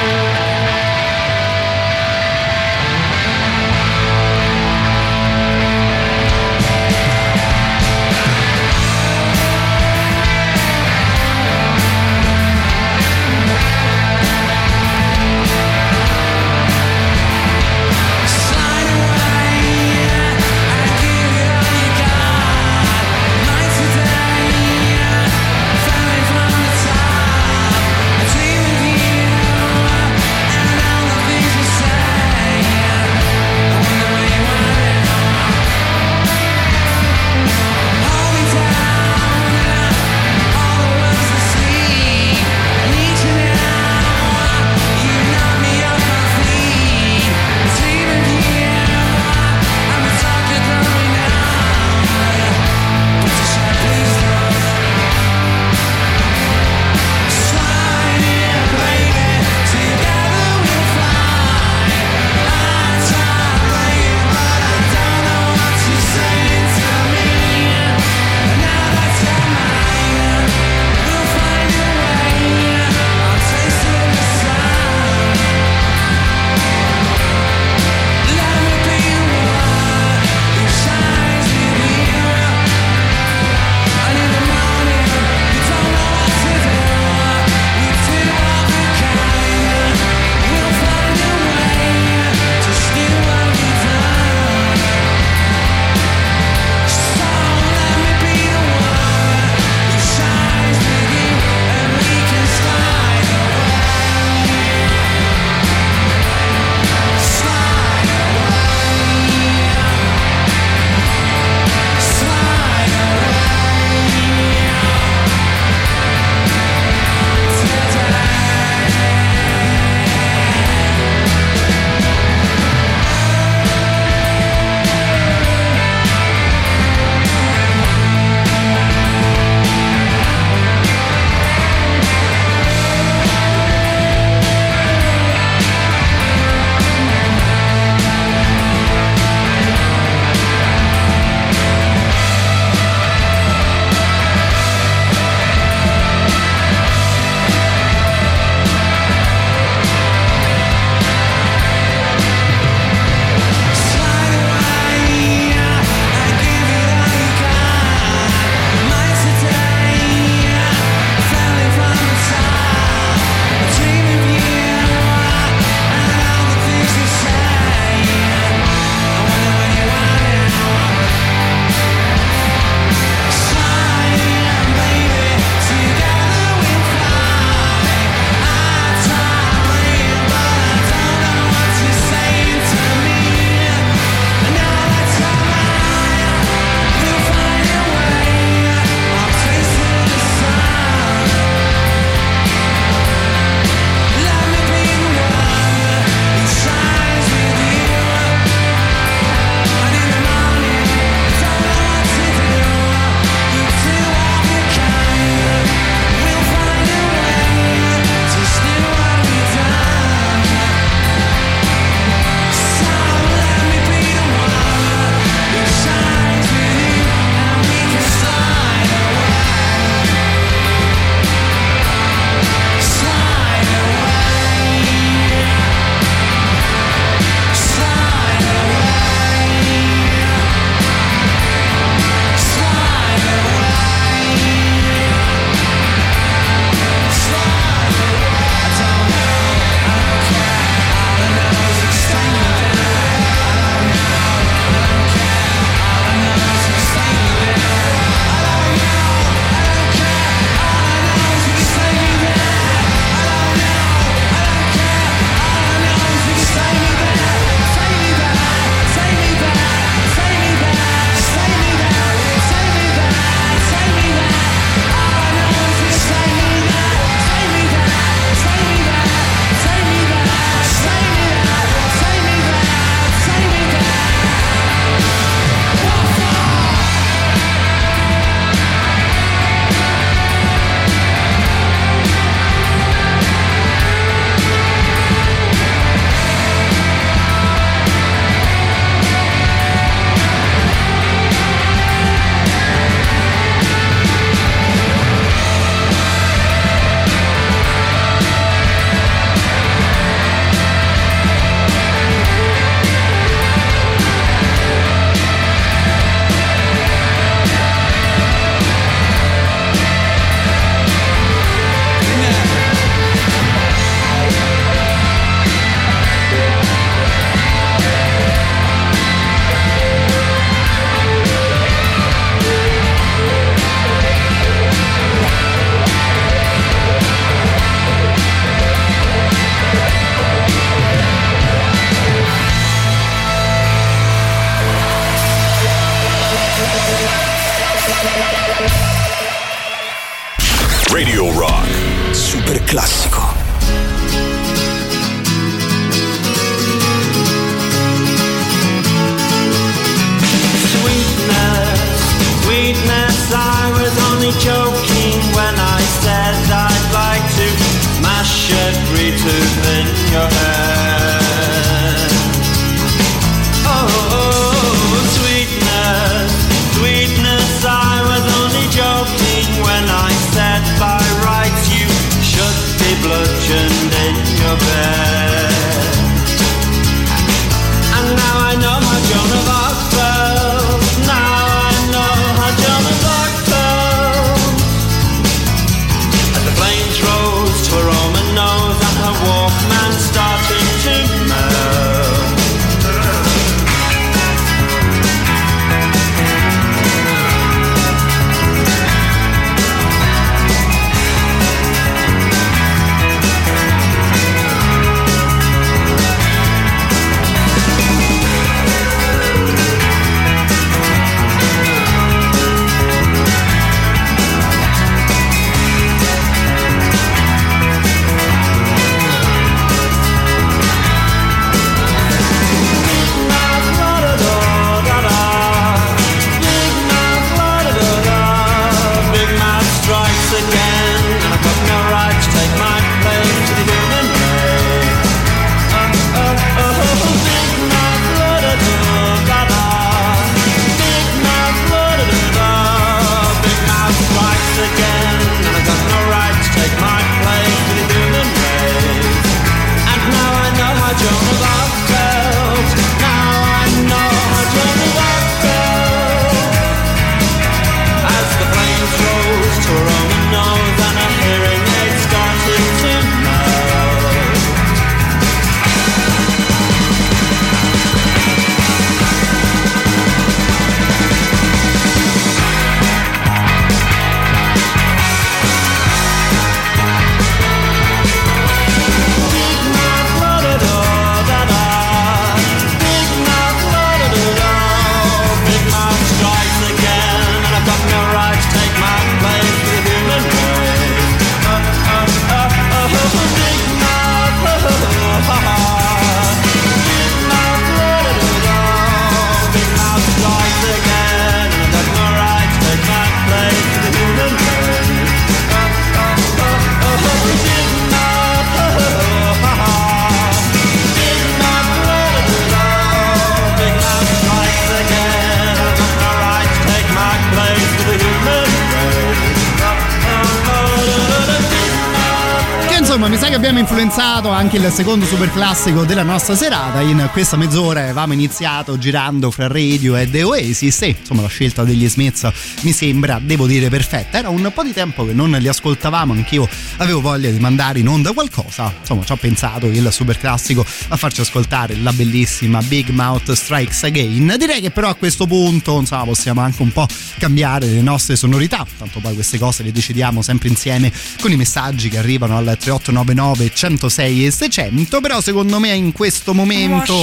influenzato anche il secondo super classico della nostra serata. In questa mezz'ora avevamo iniziato girando fra Radio e The Oasis e insomma la scelta degli Smith mi sembra, devo dire, perfetta. Era un po' di tempo che non li ascoltavamo, anch'io avevo voglia di mandare in onda qualcosa. Insomma, ci ho pensato il super classico a farci ascoltare la bellissima Big Mouth Strikes Again. Direi che però a questo punto, insomma, possiamo anche un po' cambiare le nostre sonorità, tanto poi queste cose le decidiamo sempre insieme con i messaggi che arrivano al 3899 106 e 600 però secondo me in questo momento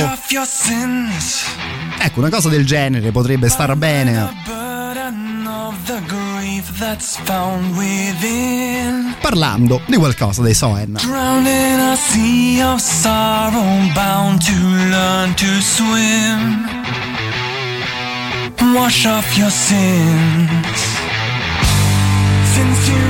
ecco una cosa del genere potrebbe star bene Parlando di qualcosa dei Soen. Drowning a sea of sorrow bound to learn to swim Wash off your sins. Since you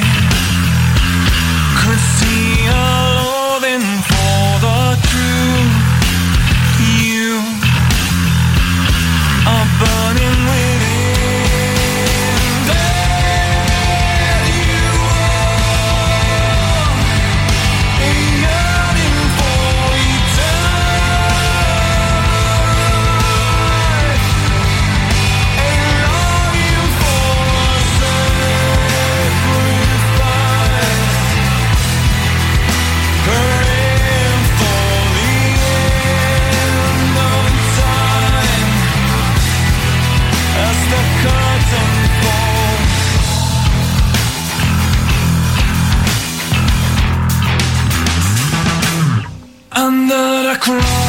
Cry.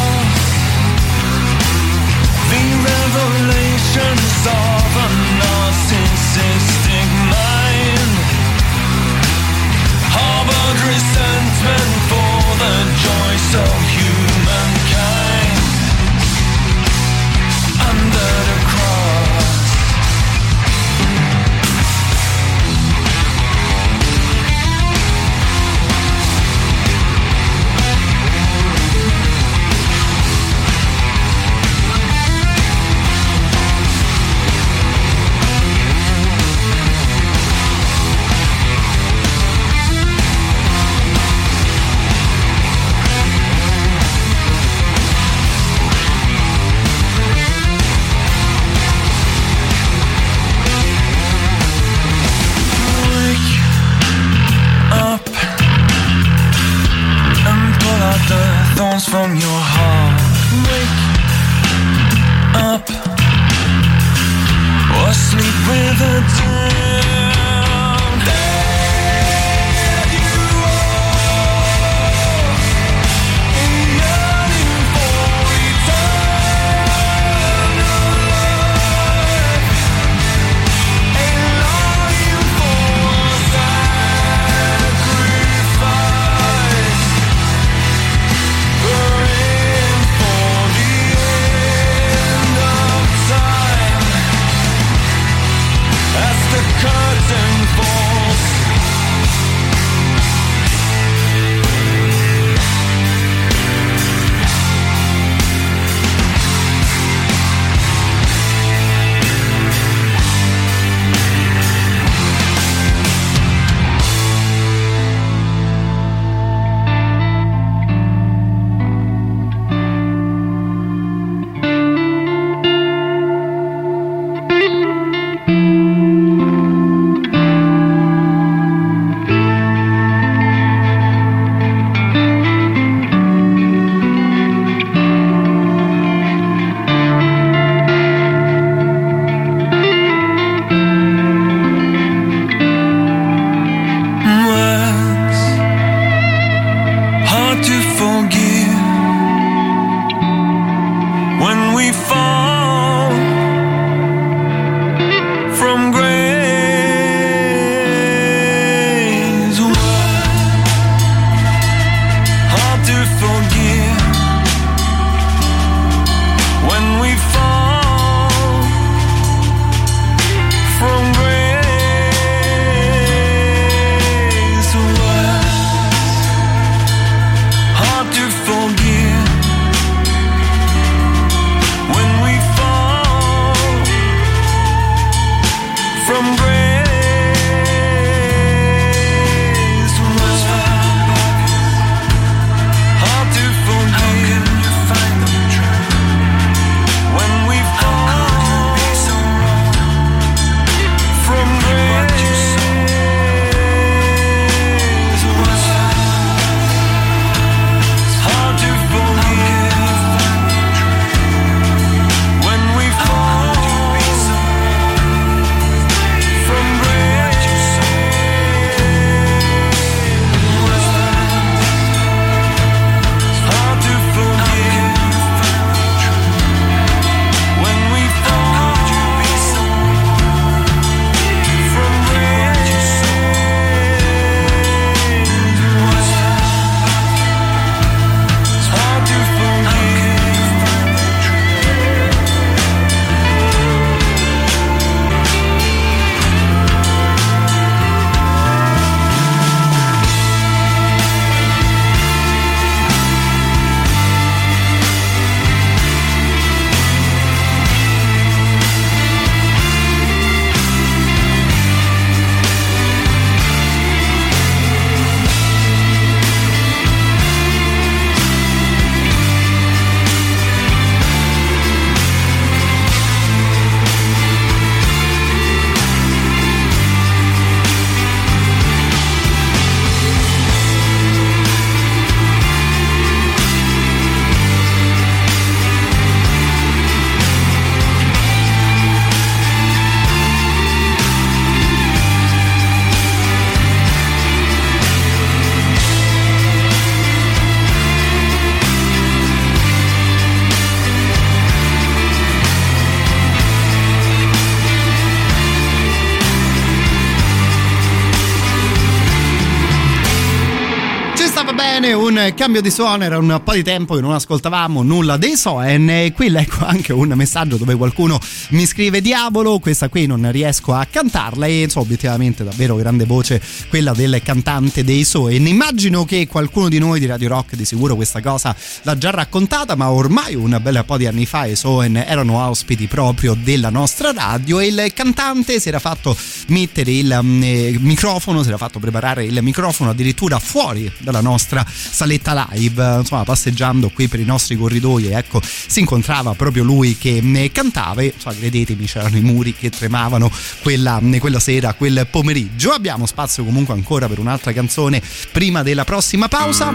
Un cambio di suono, era un po' di tempo che non ascoltavamo nulla dei Soen e qui leggo *laughs* anche un messaggio dove qualcuno mi scrive diavolo, questa qui non riesco a cantarla e insomma obiettivamente davvero grande voce quella del cantante dei Soen. Immagino che qualcuno di noi di Radio Rock di sicuro questa cosa l'ha già raccontata, ma ormai un bel po' di anni fa i Soen erano ospiti proprio della nostra radio e il cantante si era fatto mettere il mm, eh, microfono, si era fatto preparare il microfono addirittura fuori dalla nostra saletta live, insomma passeggiando qui per i nostri corridoi ecco si incontrava proprio lui che mm, cantava e insomma, credetemi c'erano i muri che tremavano quella, mm, quella sera, quel pomeriggio. Abbiamo spazio comunque ancora per un'altra canzone prima della prossima pausa.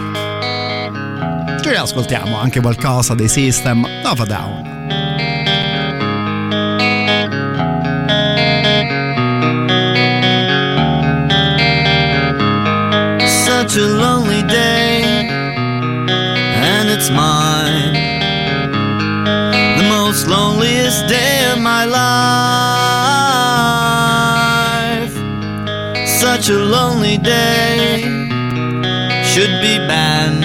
Ci ascoltiamo anche qualcosa dei System of a Down. such a lonely day, it's mine. The most loneliest day of my life. Such a lonely day should be banned.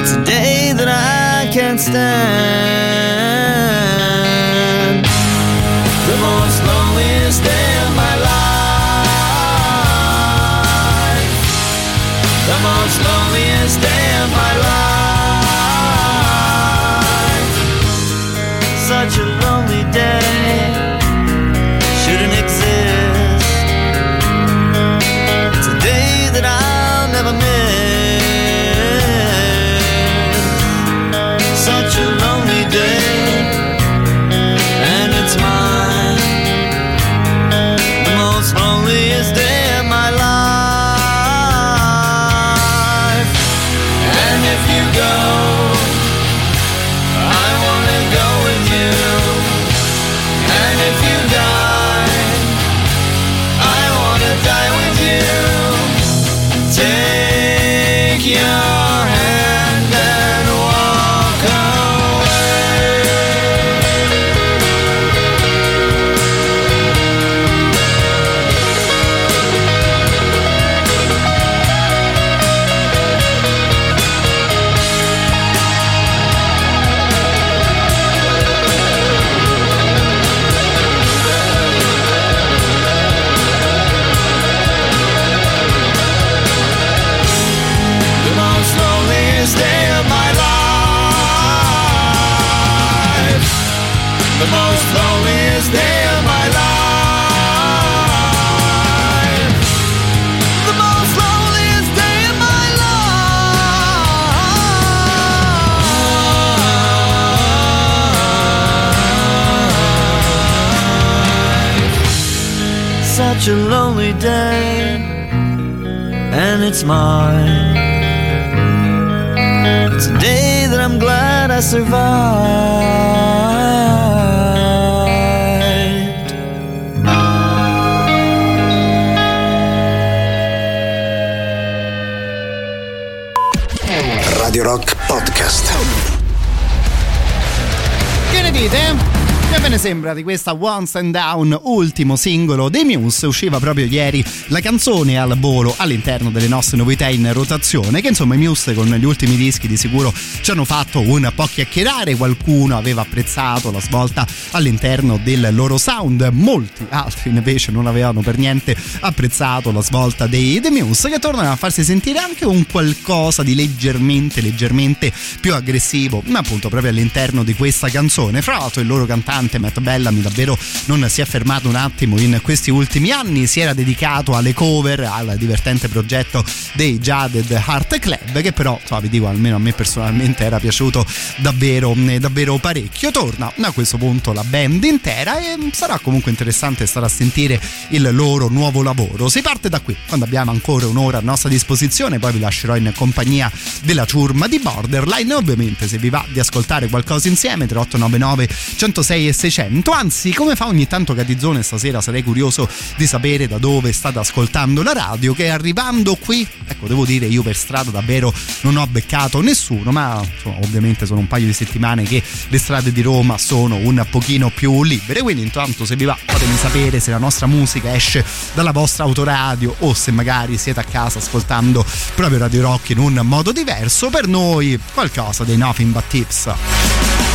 It's a day that I can't stand. The most loneliest day of my life. The most loneliest day of my life. Such a lonely day, and it's mine. It's a day that I'm glad I survived. Radio Rock Podcast. Ve ne sembra di questa Once and Down, ultimo singolo dei Muse? Usciva proprio ieri la canzone al volo all'interno delle nostre novità in rotazione. Che insomma i Muse con gli ultimi dischi di sicuro ci hanno fatto un po' chiacchierare. Qualcuno aveva apprezzato la svolta all'interno del loro sound, molti altri invece non avevano per niente apprezzato la svolta dei The Muse, che tornano a farsi sentire anche un qualcosa di leggermente, leggermente più aggressivo, ma appunto proprio all'interno di questa canzone. Fra l'altro il loro cantante sicuramente Matt Bellamy davvero non si è fermato un attimo in questi ultimi anni, si era dedicato alle cover, al divertente progetto dei Jaded Heart Club che però insomma, vi dico almeno a me personalmente era piaciuto davvero, eh, davvero parecchio. Torna a questo punto la band intera e sarà comunque interessante stare a sentire il loro nuovo lavoro. Si parte da qui quando abbiamo ancora un'ora a nostra disposizione, poi vi lascerò in compagnia della ciurma di Borderline. Ovviamente se vi va di ascoltare qualcosa insieme 3899 106 e 600. Anzi, come fa ogni tanto Gadizzone stasera, sarei curioso di sapere da dove state ascoltando la radio, che arrivando qui, ecco, devo dire, io per strada davvero non ho beccato nessuno, ma insomma, ovviamente sono un paio di settimane che le strade di Roma sono un pochino più libere, quindi intanto se vi va fatemi sapere se la nostra musica esce dalla vostra autoradio o se magari siete a casa ascoltando proprio Radio Rock in un modo diverso. Per noi qualcosa dei Nothing But Tips.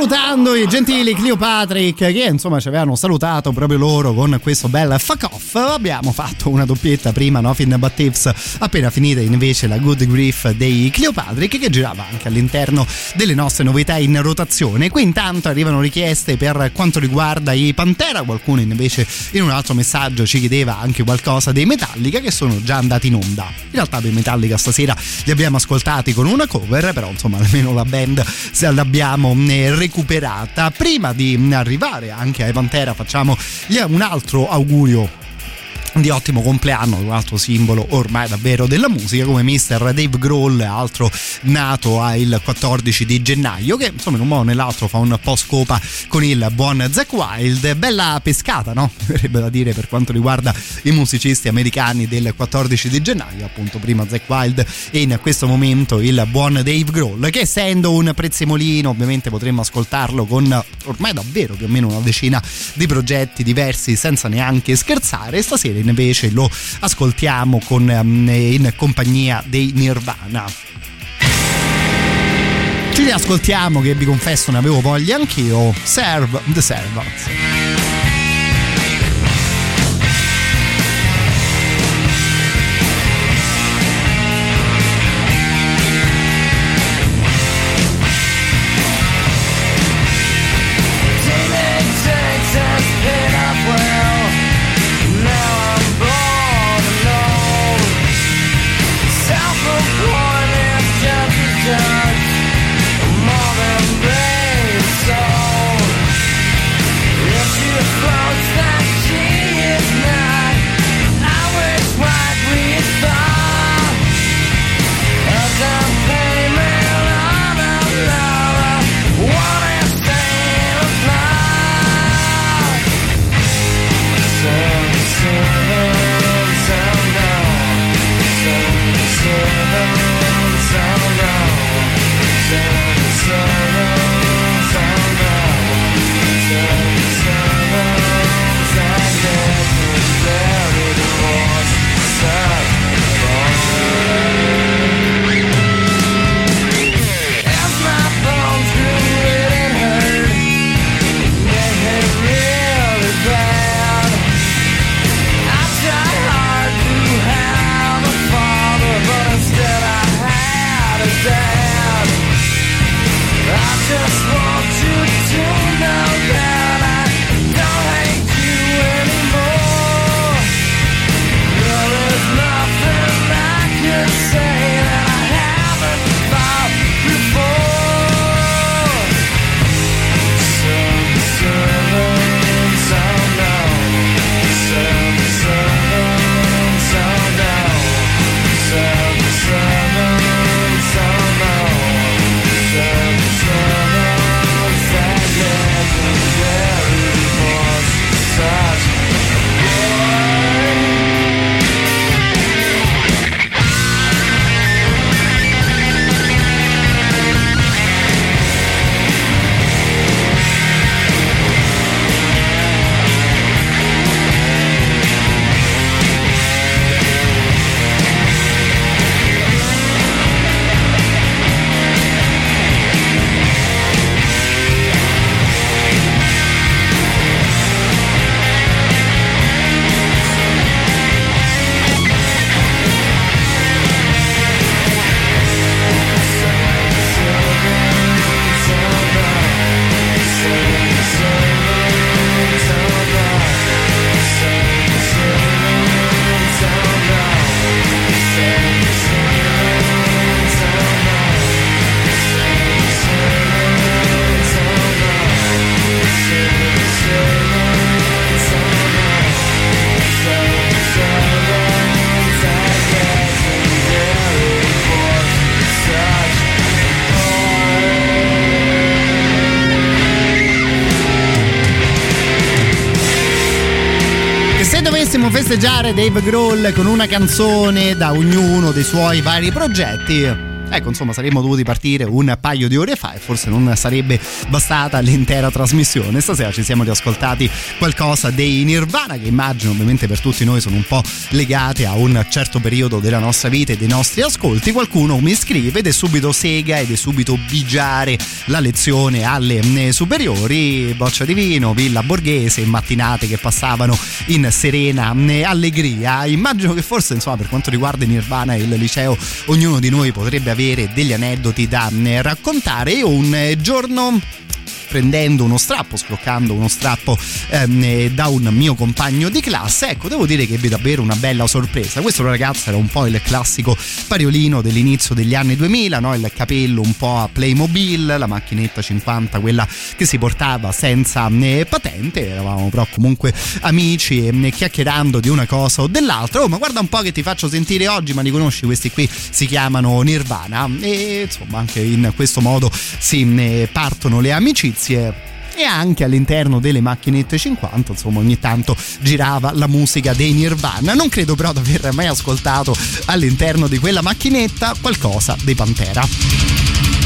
Salutando i gentili Cleopatrick che insomma ci avevano salutato proprio loro con questo bel fuck off. Abbiamo fatto una doppietta prima, Nothing But Tips, appena finita invece la Good Grief dei Cleopatrick che girava anche all'interno delle nostre novità in rotazione. Qui intanto arrivano richieste per quanto riguarda i Pantera, qualcuno invece in un altro messaggio ci chiedeva anche qualcosa dei Metallica che sono già andati in onda. In realtà dei Metallica stasera li abbiamo ascoltati con una cover, però insomma almeno la band se l'abbiamo eh, recuperata. Prima di arrivare anche ai Pantera facciamo un altro augurio di ottimo compleanno, un altro simbolo ormai davvero della musica come Mr. Dave Grohl, altro nato il 14 di gennaio, che insomma in un modo o nell'altro fa un po' scopa con il buon Zack Wild. Bella pescata, no? *laughs* Verrebbe da dire per quanto riguarda i musicisti americani del 14 di gennaio, appunto prima Zack Wild e in questo momento il buon Dave Grohl, che essendo un prezzemolino ovviamente potremmo ascoltarlo con ormai davvero più o meno una decina di progetti diversi senza neanche scherzare. Stasera invece lo ascoltiamo con, um, in compagnia dei Nirvana. Ci riascoltiamo che vi confesso ne avevo voglia anch'io. Serve the Servants. Grohl con una canzone da ognuno dei suoi vari progetti? Ecco, insomma, saremmo dovuti partire un paio di ore fa e forse non sarebbe bastata l'intera trasmissione. Stasera ci siamo riascoltati qualcosa dei Nirvana, che immagino ovviamente per tutti noi sono un po' legate a un certo periodo della nostra vita e dei nostri ascolti. Qualcuno mi scrive ed è subito sega ed è subito bigiare la lezione alle superiori, boccia di vino, villa borghese, mattinate che passavano in serena allegria. Immagino che forse, insomma, per quanto riguarda Nirvana e il liceo, ognuno di noi potrebbe avere avere degli aneddoti da raccontare. E un giorno prendendo uno strappo, scroccando uno strappo ehm, da un mio compagno di classe. Ecco, devo dire che ebbe davvero una bella sorpresa. Questo ragazzo era un po' il classico pariolino dell'inizio degli anni 2000, no? il capello un po' a Playmobil, la macchinetta 50, quella che si portava senza eh, patente. Eravamo però comunque amici e eh, chiacchierando di una cosa o dell'altra. Oh, ma guarda un po' che ti faccio sentire oggi, ma li conosci questi qui? Si chiamano Nirvana. E insomma, anche in questo modo si eh, partono le amicizie e anche all'interno delle macchinette 50 insomma ogni tanto girava la musica dei Nirvana. Non credo però di aver mai ascoltato all'interno di quella macchinetta qualcosa dei Pantera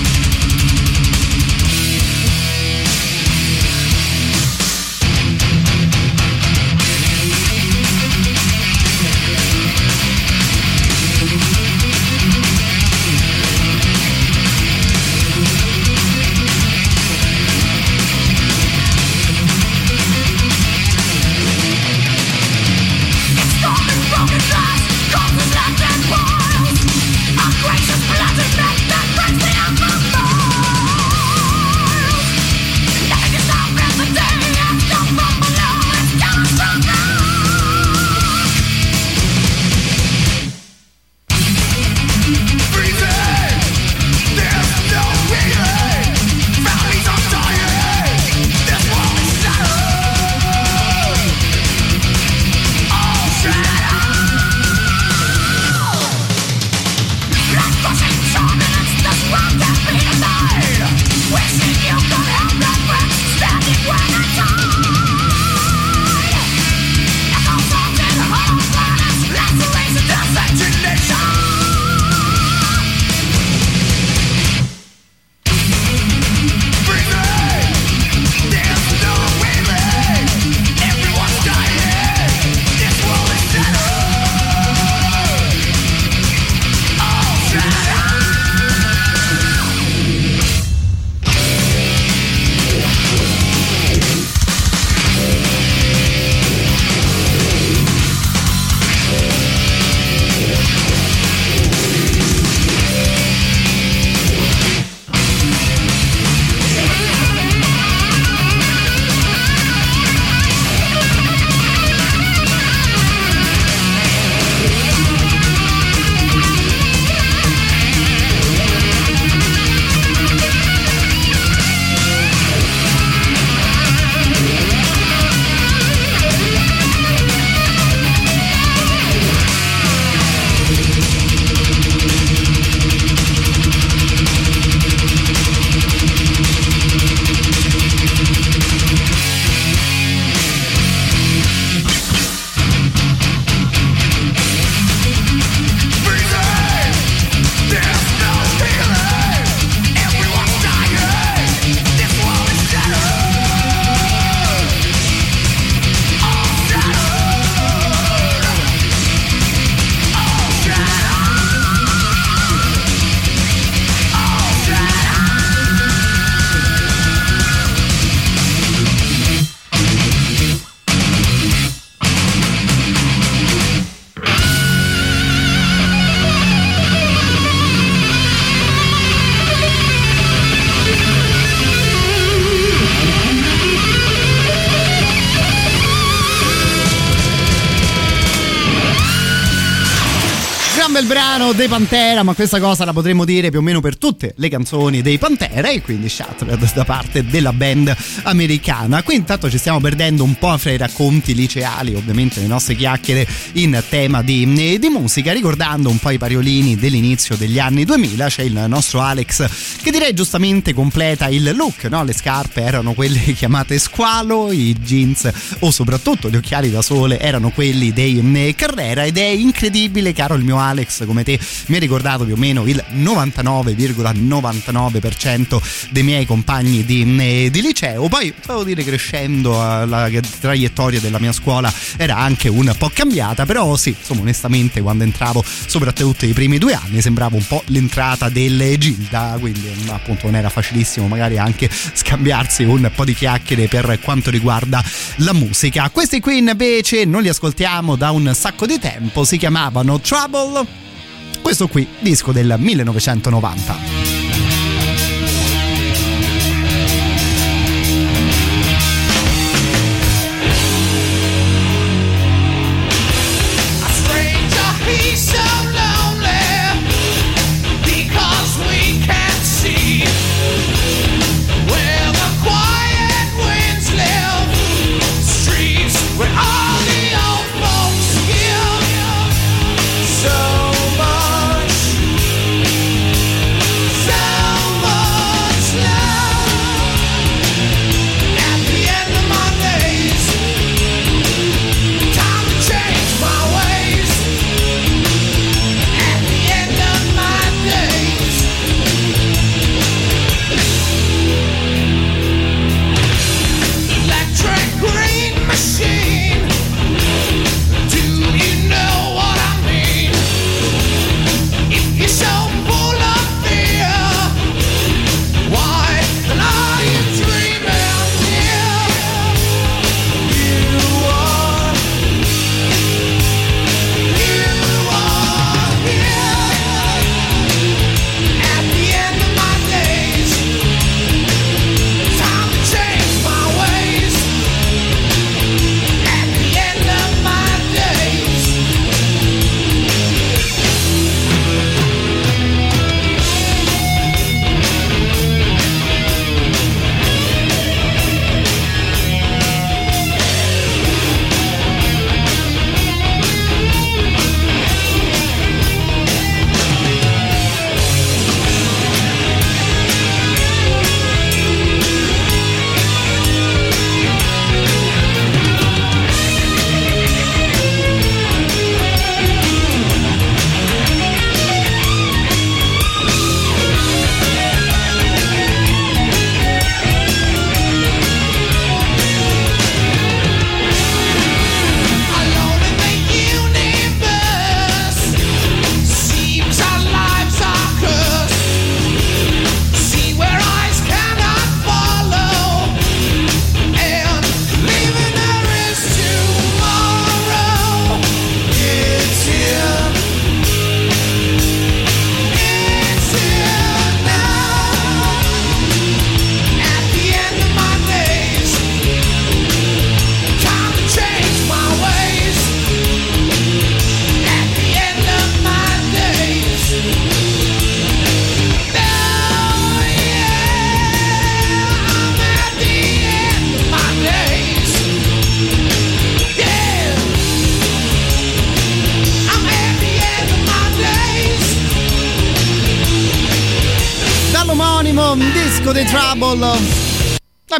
dei Pantera, ma questa cosa la potremmo dire più o meno per tutte le canzoni dei Pantera e quindi Shattered da parte della band americana. Qui intanto ci stiamo perdendo un po' fra i racconti liceali, ovviamente le nostre chiacchiere in tema di, di musica, ricordando un po' i pariolini dell'inizio degli anni 2000. C'è il nostro Alex che direi giustamente completa il look, no? le scarpe erano quelle *laughs* chiamate squalo, i jeans o soprattutto gli occhiali da sole erano quelli dei Carrera ed è incredibile, caro il mio Alex, come te mi hai ricordato più o meno il 99,99% dei miei compagni di, di liceo. Poi devo dire crescendo la traiettoria della mia scuola era anche un po' cambiata, però sì, insomma onestamente quando entravo soprattutto i primi due anni sembrava un po' l'entrata del Gilda, quindi appunto non era facilissimo magari anche scambiarsi un po' di chiacchiere per quanto riguarda la musica. Questi qui invece non li ascoltiamo da un sacco di tempo, si chiamavano Trouble. Questo qui, disco del 1990.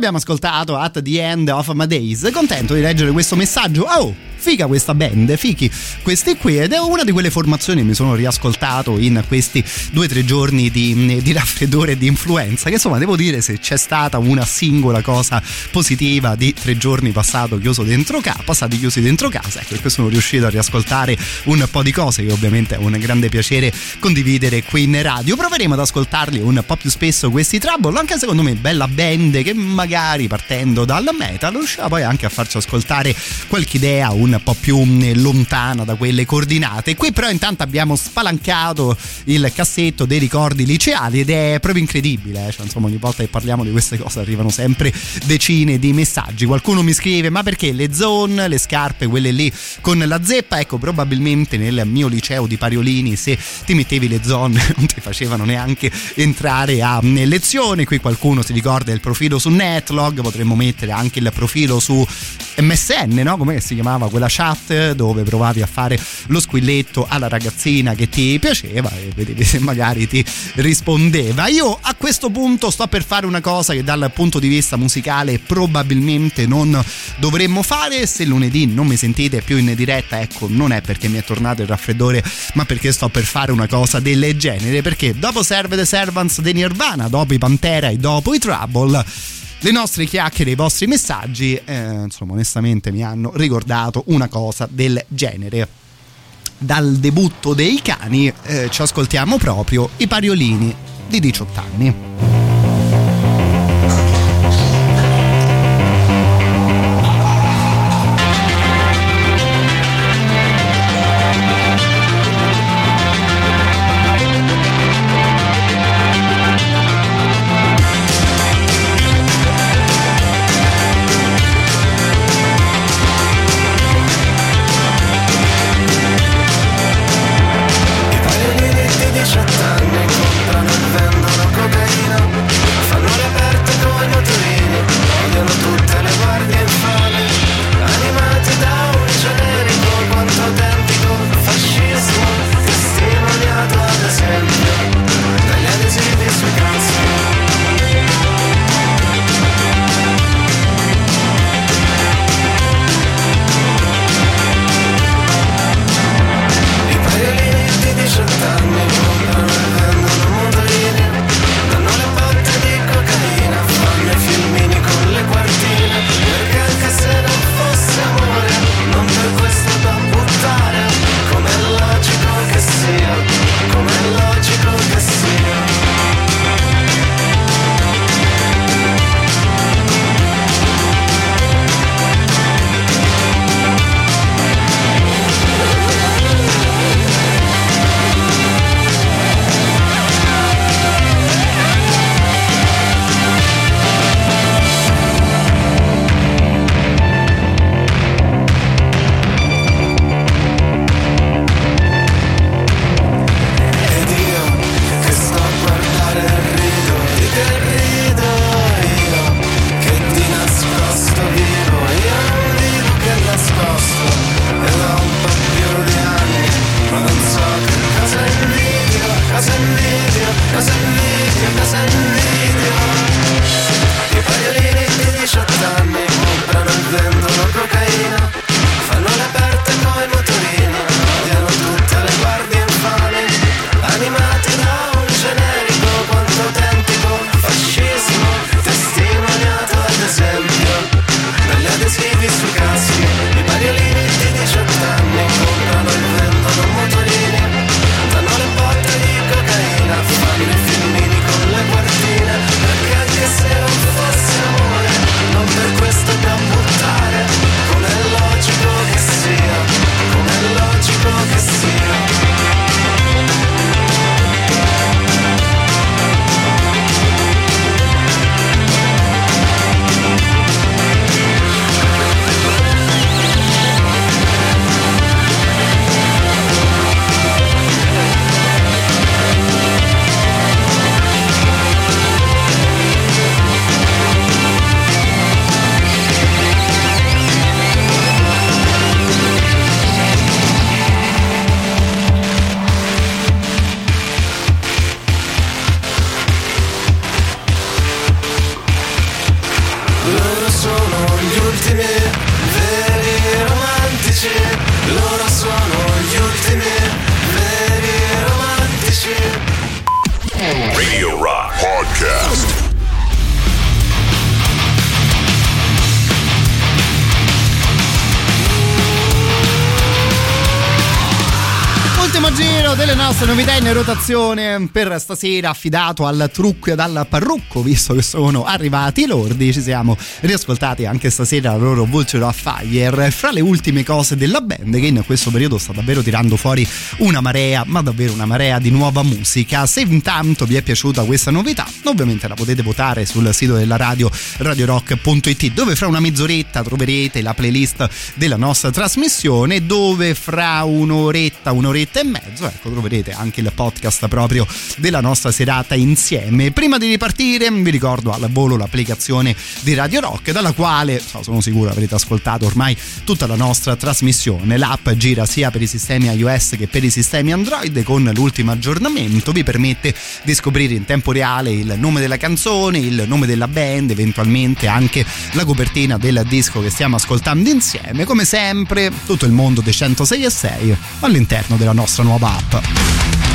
L'abbiamo ascoltato at the end of my days. Contento di leggere questo messaggio. Oh, figa questa band, fichi questi qui. Ed è una di quelle formazioni che mi sono riascoltato in questi due o tre giorni di, di raffreddore e di influenza. Che insomma, devo dire, se c'è stata una singola cosa positiva di tre giorni passato chiuso dentro casa, passati chiusi dentro casa, ecco, perché sono riuscito a riascoltare un po' di cose che ovviamente è un grande piacere condividere qui in radio. Proveremo ad ascoltarli un po' più spesso questi Trouble, anche secondo me bella band che magari partendo dal metal riusciva poi anche a farci ascoltare qualche idea un po' più mh, lontana da quelle coordinate. Qui però intanto abbiamo spalancato il cassetto dei ricordi liceali ed è proprio incredibile, eh? cioè, insomma ogni volta che parliamo di queste cose arrivano sempre decine di messaggi. Qualcuno mi scrive ma perché le zone, le scarpe, quelle lì con la zeppa? Ecco, probabilmente nel mio liceo di Pariolini se ti mettevi le zone *laughs* non ti facevano neanche entrare a lezione. Qui qualcuno si ricorda il profilo su Netlog, potremmo mettere anche il profilo su MSN, no? Come si chiamava quella chat dove provavi a fare lo squilletto alla ragazzina che ti piaceva e vedevi se magari ti rispondeva. Io a questo punto sto per fare una cosa che dal punto di vista musicale probabilmente non dovremmo fare. Se lunedì non mi sentite più in diretta, ecco, non è perché mi è tornato il raffreddore, ma perché sto per fare una cosa del genere. Perché dopo Serve the Servants di Nirvana, dopo i Pantera e dopo i Trouble le nostre chiacchiere, i vostri messaggi, eh, insomma, onestamente mi hanno ricordato una cosa del genere. Dal debutto dei cani eh, ci ascoltiamo proprio i pariolini di 18 anni. In rotazione per stasera affidato al trucco e al parrucco visto che sono arrivati i lordi ci siamo riascoltati anche stasera la loro Vulture of Fire. Fra le ultime cose della band che in questo periodo sta davvero tirando fuori una marea ma davvero una marea di nuova musica. Se intanto vi è piaciuta questa novità ovviamente la potete votare sul sito della radio radiorock.it dove fra una mezz'oretta troverete la playlist della nostra trasmissione dove fra un'oretta un'oretta e mezzo ecco troverete anche il podcast proprio della nostra serata insieme. Prima di ripartire vi ricordo al volo l'applicazione di Radio Rock dalla quale sono sicuro avrete ascoltato ormai tutta la nostra trasmissione. L'app gira sia per i sistemi iOS che per i sistemi Android con l'ultimo aggiornamento vi permette di scoprire in tempo reale il nome della canzone, il nome della band, eventualmente anche la copertina del disco che stiamo ascoltando insieme. Come sempre tutto il mondo dei 106 e 6 all'interno della nostra nuova app.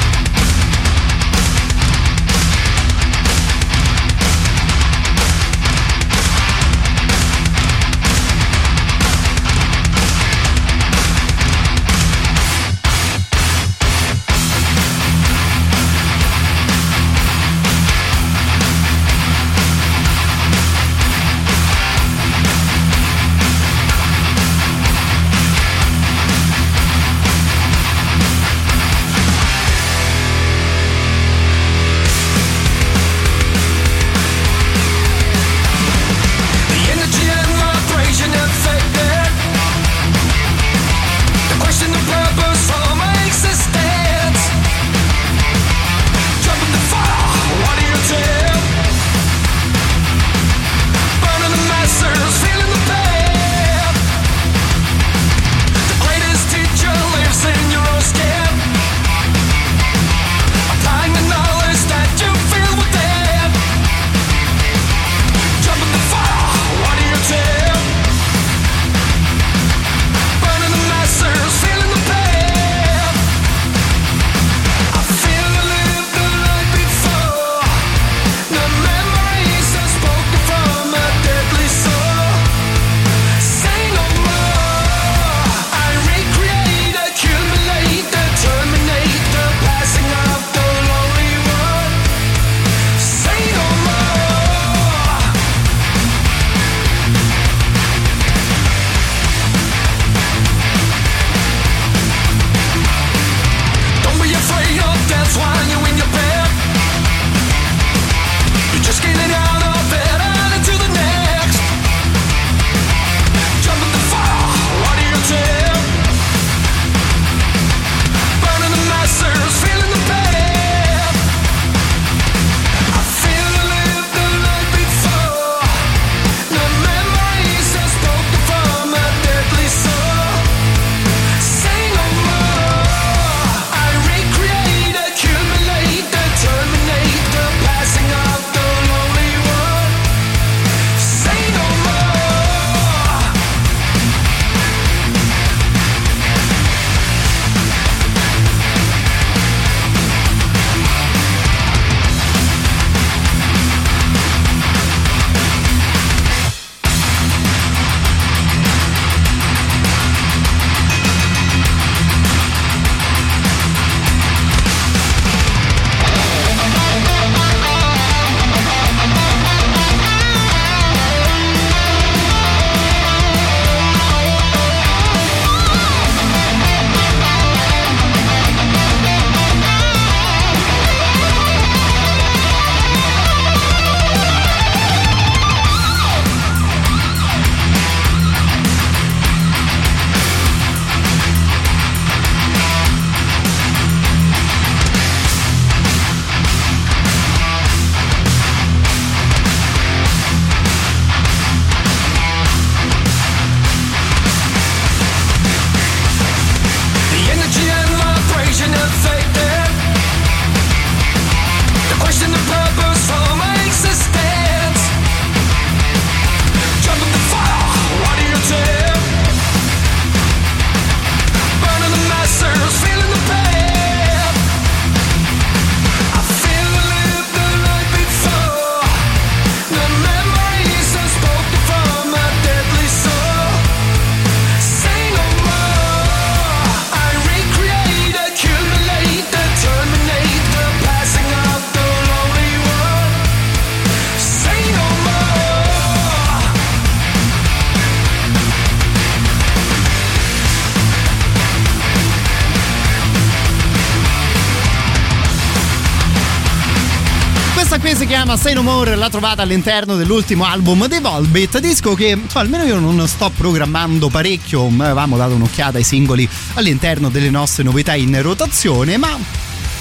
Si chiama Say No More, l'ha trovata all'interno dell'ultimo album dei Volbeat, disco che cioè, almeno io non sto programmando parecchio, avevamo dato un'occhiata ai singoli all'interno delle nostre novità in rotazione, ma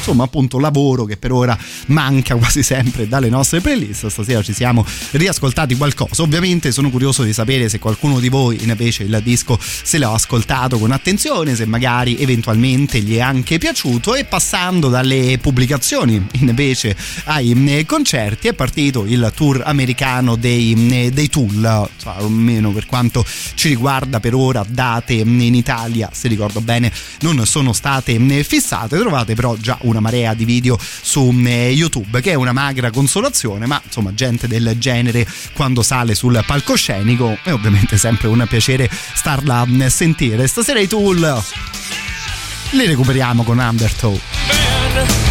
insomma appunto lavoro che per ora manca quasi sempre dalle nostre playlist. Stasera ci siamo riascoltati qualcosa. Ovviamente sono curioso di sapere se qualcuno di voi invece il disco se l'ha ascoltato con attenzione se magari eventualmente gli è anche piaciuto. E passando dalle pubblicazioni invece ai eh, concerti è partito il tour americano dei, eh, dei Tool cioè, almeno per quanto ci riguarda per ora date in Italia se ricordo bene non sono state eh, fissate. Trovate però già una marea di video su eh, YouTube, che è una magra consolazione, ma insomma gente del genere quando sale sul palcoscenico è ovviamente sempre un piacere starla a sentire. Stasera i Tool li recuperiamo con Undertow.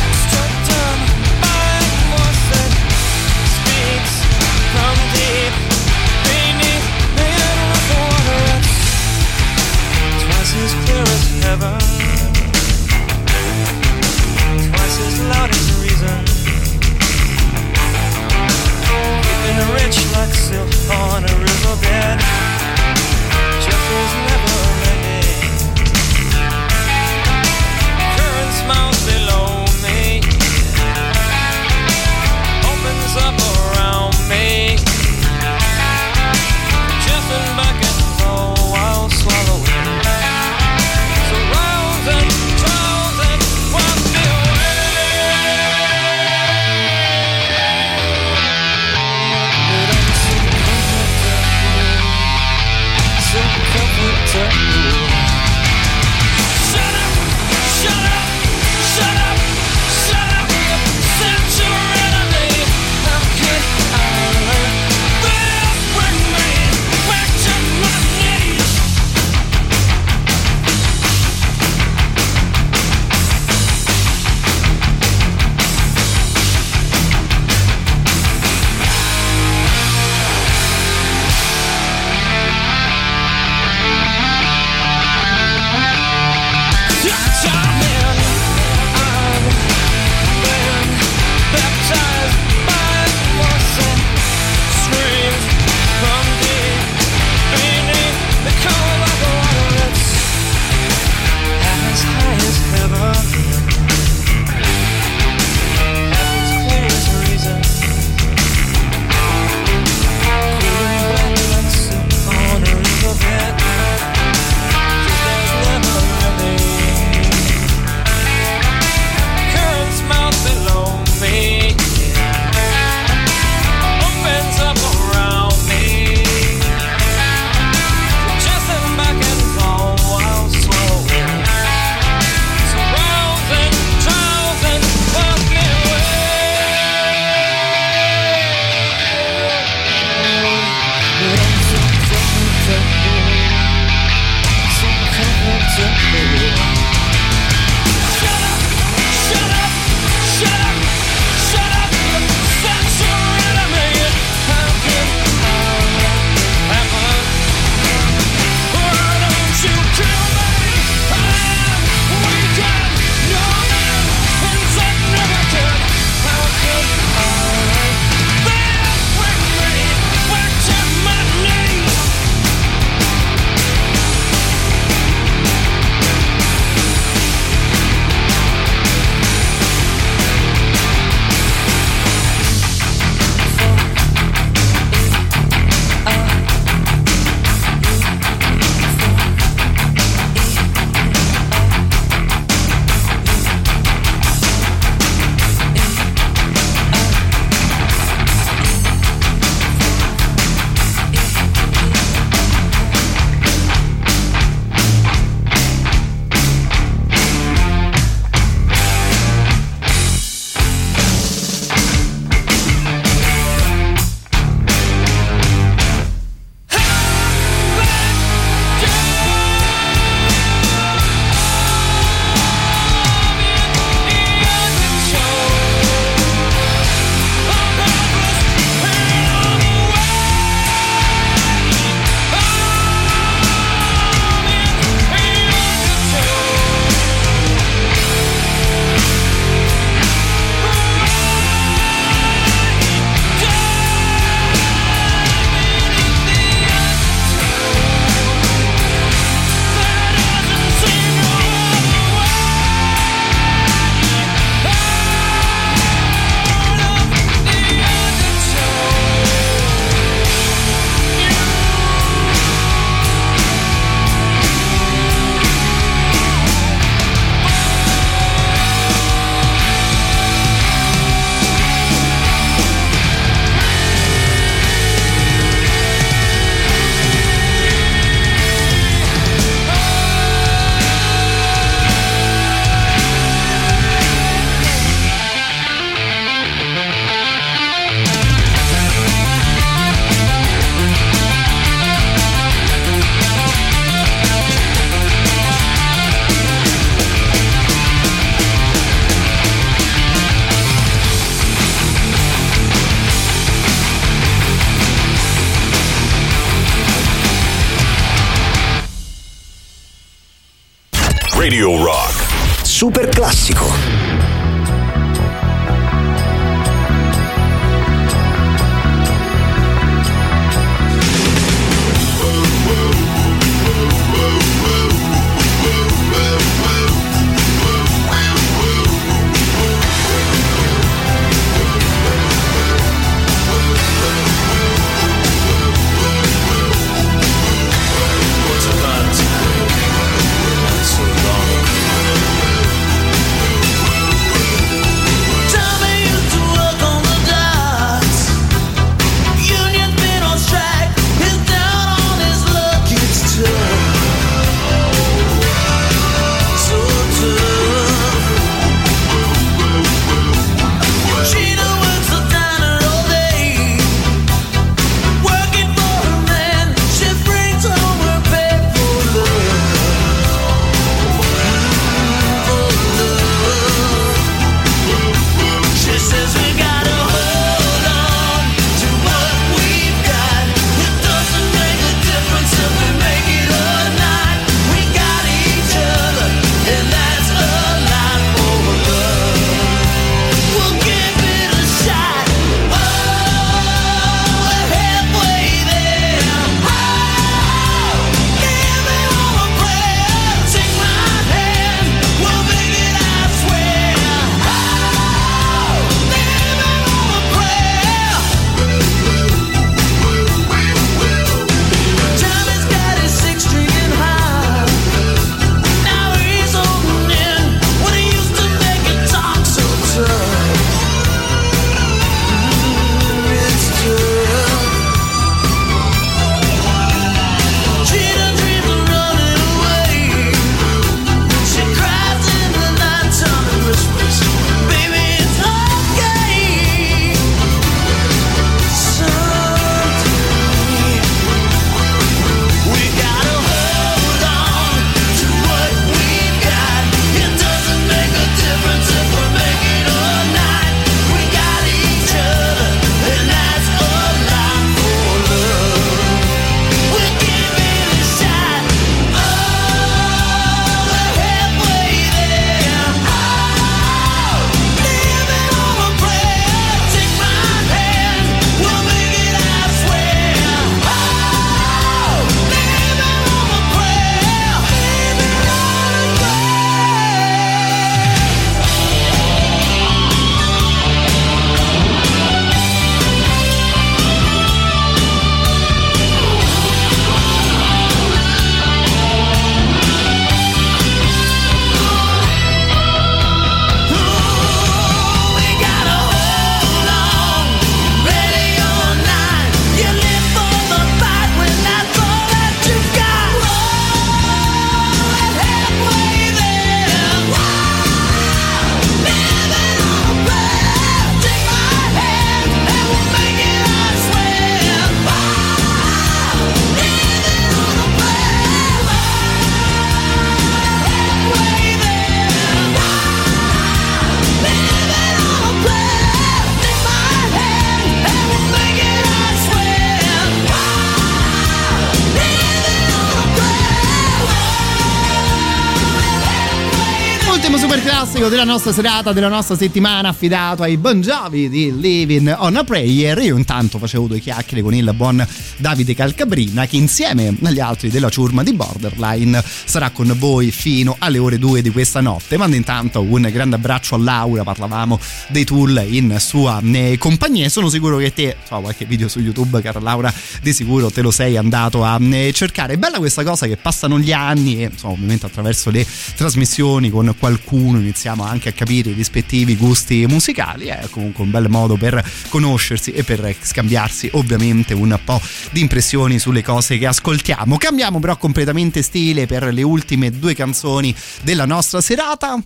Classico della nostra serata, della nostra settimana, affidato ai Bon Jovi di Living on a Prayer. Io intanto facevo due chiacchiere con il buon Davide Calcabrina, che insieme agli altri della ciurma di Borderline sarà con voi fino alle ore 2 di questa notte. Mando intanto un grande abbraccio a Laura, parlavamo dei Tool in sua eh, compagnia. Sono sicuro che te, so, qualche video su YouTube, cara Laura, di sicuro te lo sei andato a eh, cercare. È bella questa cosa che passano gli anni e insomma, ovviamente attraverso le trasmissioni con qualcuno iniziamo anche a capire i rispettivi gusti musicali. È comunque un bel modo per conoscersi e per scambiarsi ovviamente un po' di impressioni sulle cose che ascoltiamo. Cambiamo però completamente stile per le ultime due canzoni della nostra serata.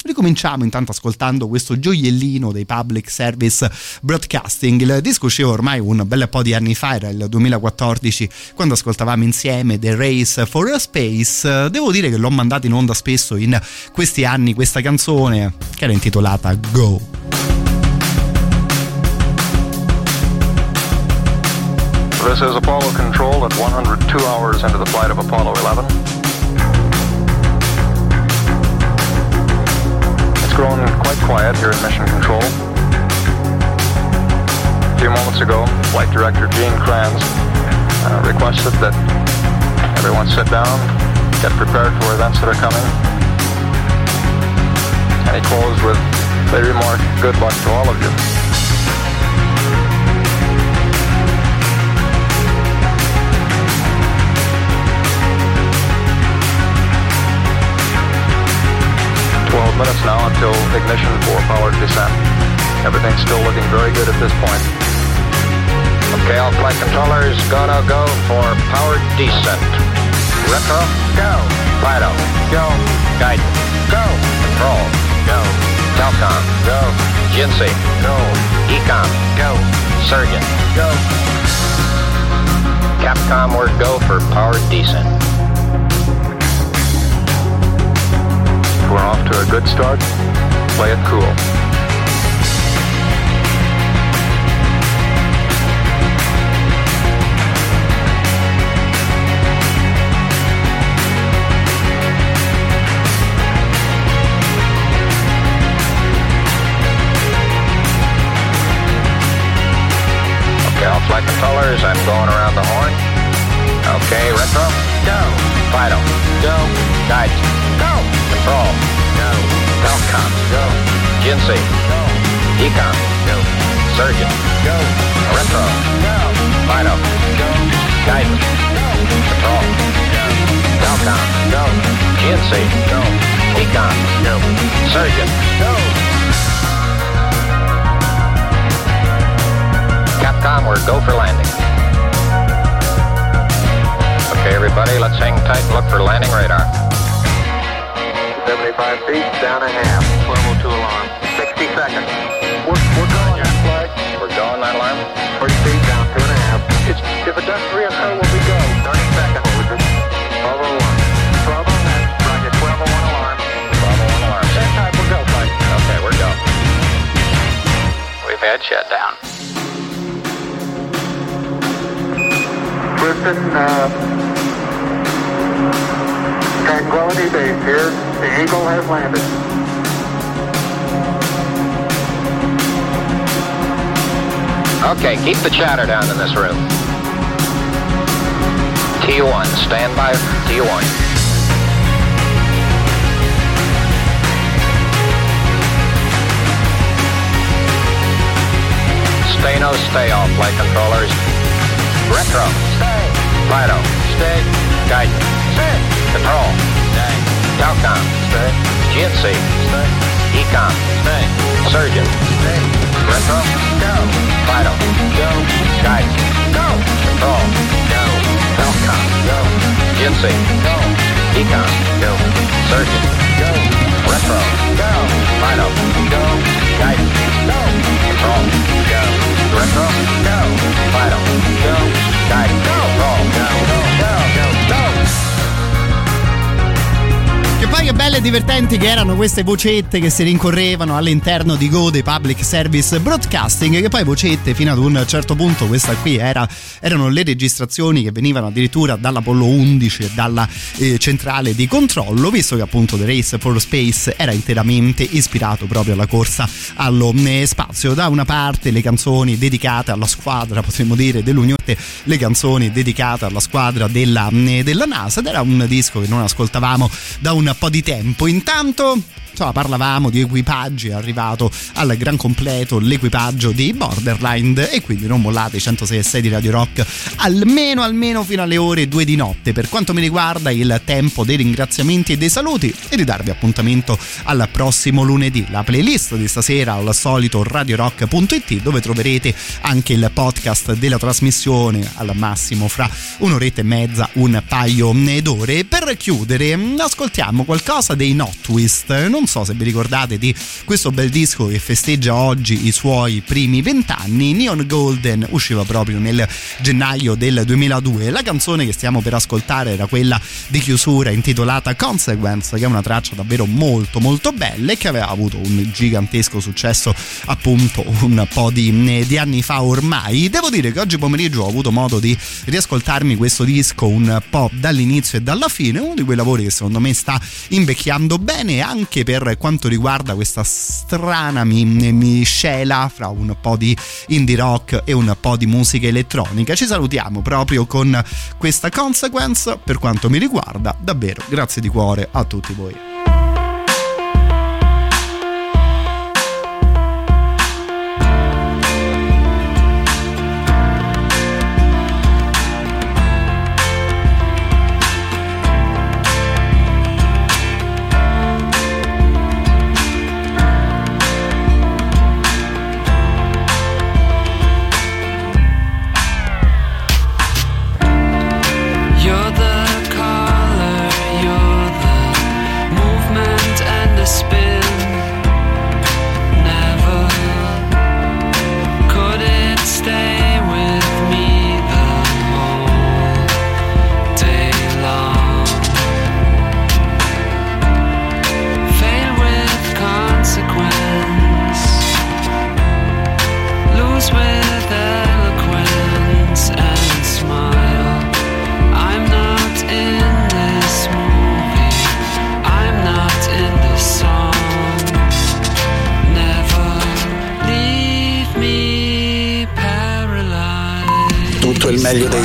Ricominciamo intanto ascoltando questo gioiellino dei public service broadcasting. Il disco usciva ormai un bel po' di anni fa, era il 2014, quando ascoltavamo insieme The Race for a Space. Devo dire che l'ho mandato in onda spesso in questi anni questa canzone che era intitolata Go. This is Apollo Control at 102 hours into the flight of Apollo 11. Grown quite quiet here at Mission Control. A few moments ago, Flight Director Gene Kranz uh, requested that everyone sit down, get prepared for events that are coming. And he closed with the remark, good luck to all of you. Minutes now until ignition for powered descent. Everything's still looking very good at this point. Okay, all flight controllers, gonna go for powered descent. Retro, go. Fido, go. Guidance, go. Control, go. Telcom, go. Jinsei, go. Ecom, go. Surgeon, go. Capcom, we're go for powered descent. We're off to a good start. Play it cool. Controllers, I'm going around the horn. Okay, retro, go. Fido, go. Guidance, go. Control, go. Telcom, go. Jinsei, go. Ecom, go. Surgeon, go. Retro, go. Fido, go. Guidance, go. Control, go. Telcom, go. Jinsei, go. Ecom, go. Surgeon, go. Capcom, we're go for landing. Okay, everybody, let's hang tight and look for landing radar. 75 feet, down a half. 1202 alarm. 60 seconds. We're, we're going that flag. We're going that alarm. 40 feet, down two and a half. It's, if it does reoccur, will be go. 30 seconds. 1201. 12 on. Roger, 1201 alarm. 1201 alarm. Same type, we're go. Okay, we're go. We've had shutdown. Listen, uh, Tranquility Base here. The Eagle has landed. Okay, keep the chatter down in this room. T1, stand by T1. Stay no stay all flight controllers. Retro. Stay. Fido. Stay. Guidance. Stay. Control. Stay. Telcom. Stay. GNC. Stay. Ecom. Stay. Surgeon. Stay. Retro. Go. Fido. Go. Guidance. Go. Control. Go. Telcom. Go. GNC. Go. Ecom. Go. Surgeon. Che belle e divertenti che erano queste vocette che si rincorrevano all'interno di Go dei Public Service Broadcasting, che poi vocette fino ad un certo punto, questa qui era, erano le registrazioni che venivano addirittura dall'Apollo 11 e dalla eh, centrale di controllo, visto che appunto The Race for Space era interamente ispirato proprio alla corsa allo eh, spazio. Da una parte le canzoni dedicate alla squadra, potremmo dire, dell'Unione, le canzoni dedicate alla squadra della, eh, della NASA ed era un disco che non ascoltavamo da un po' di tempo. Intanto insomma, parlavamo di equipaggi, è arrivato al gran completo l'equipaggio dei Borderline e quindi non mollate i 106 di Radio Rock almeno almeno fino alle ore 2 di notte. Per quanto mi riguarda il tempo dei ringraziamenti e dei saluti e di darvi appuntamento al prossimo lunedì. La playlist di stasera al solito radiorock.it dove troverete anche il podcast della trasmissione al massimo fra un'oretta e mezza, un paio d'ore. Per chiudere ascoltiamo qualcosa dei Not Twist. Non so se vi ricordate di questo bel disco che festeggia oggi i suoi primi vent'anni. Neon Golden usciva proprio nel gennaio del 2002. La canzone che stiamo per ascoltare era quella di chiusura intitolata Consequence, che è una traccia davvero molto molto bella e che aveva avuto un gigantesco successo appunto un po' di, di anni fa ormai. Devo dire che oggi pomeriggio ho avuto modo di riascoltarmi questo disco un po' dall'inizio e dalla fine, uno di quei lavori che secondo me sta invecchiando bene anche per per quanto riguarda questa strana mi- miscela fra un po' di indie rock e un po' di musica elettronica. Ci salutiamo proprio con questa consequence per quanto mi riguarda. Davvero, grazie di cuore a tutti voi.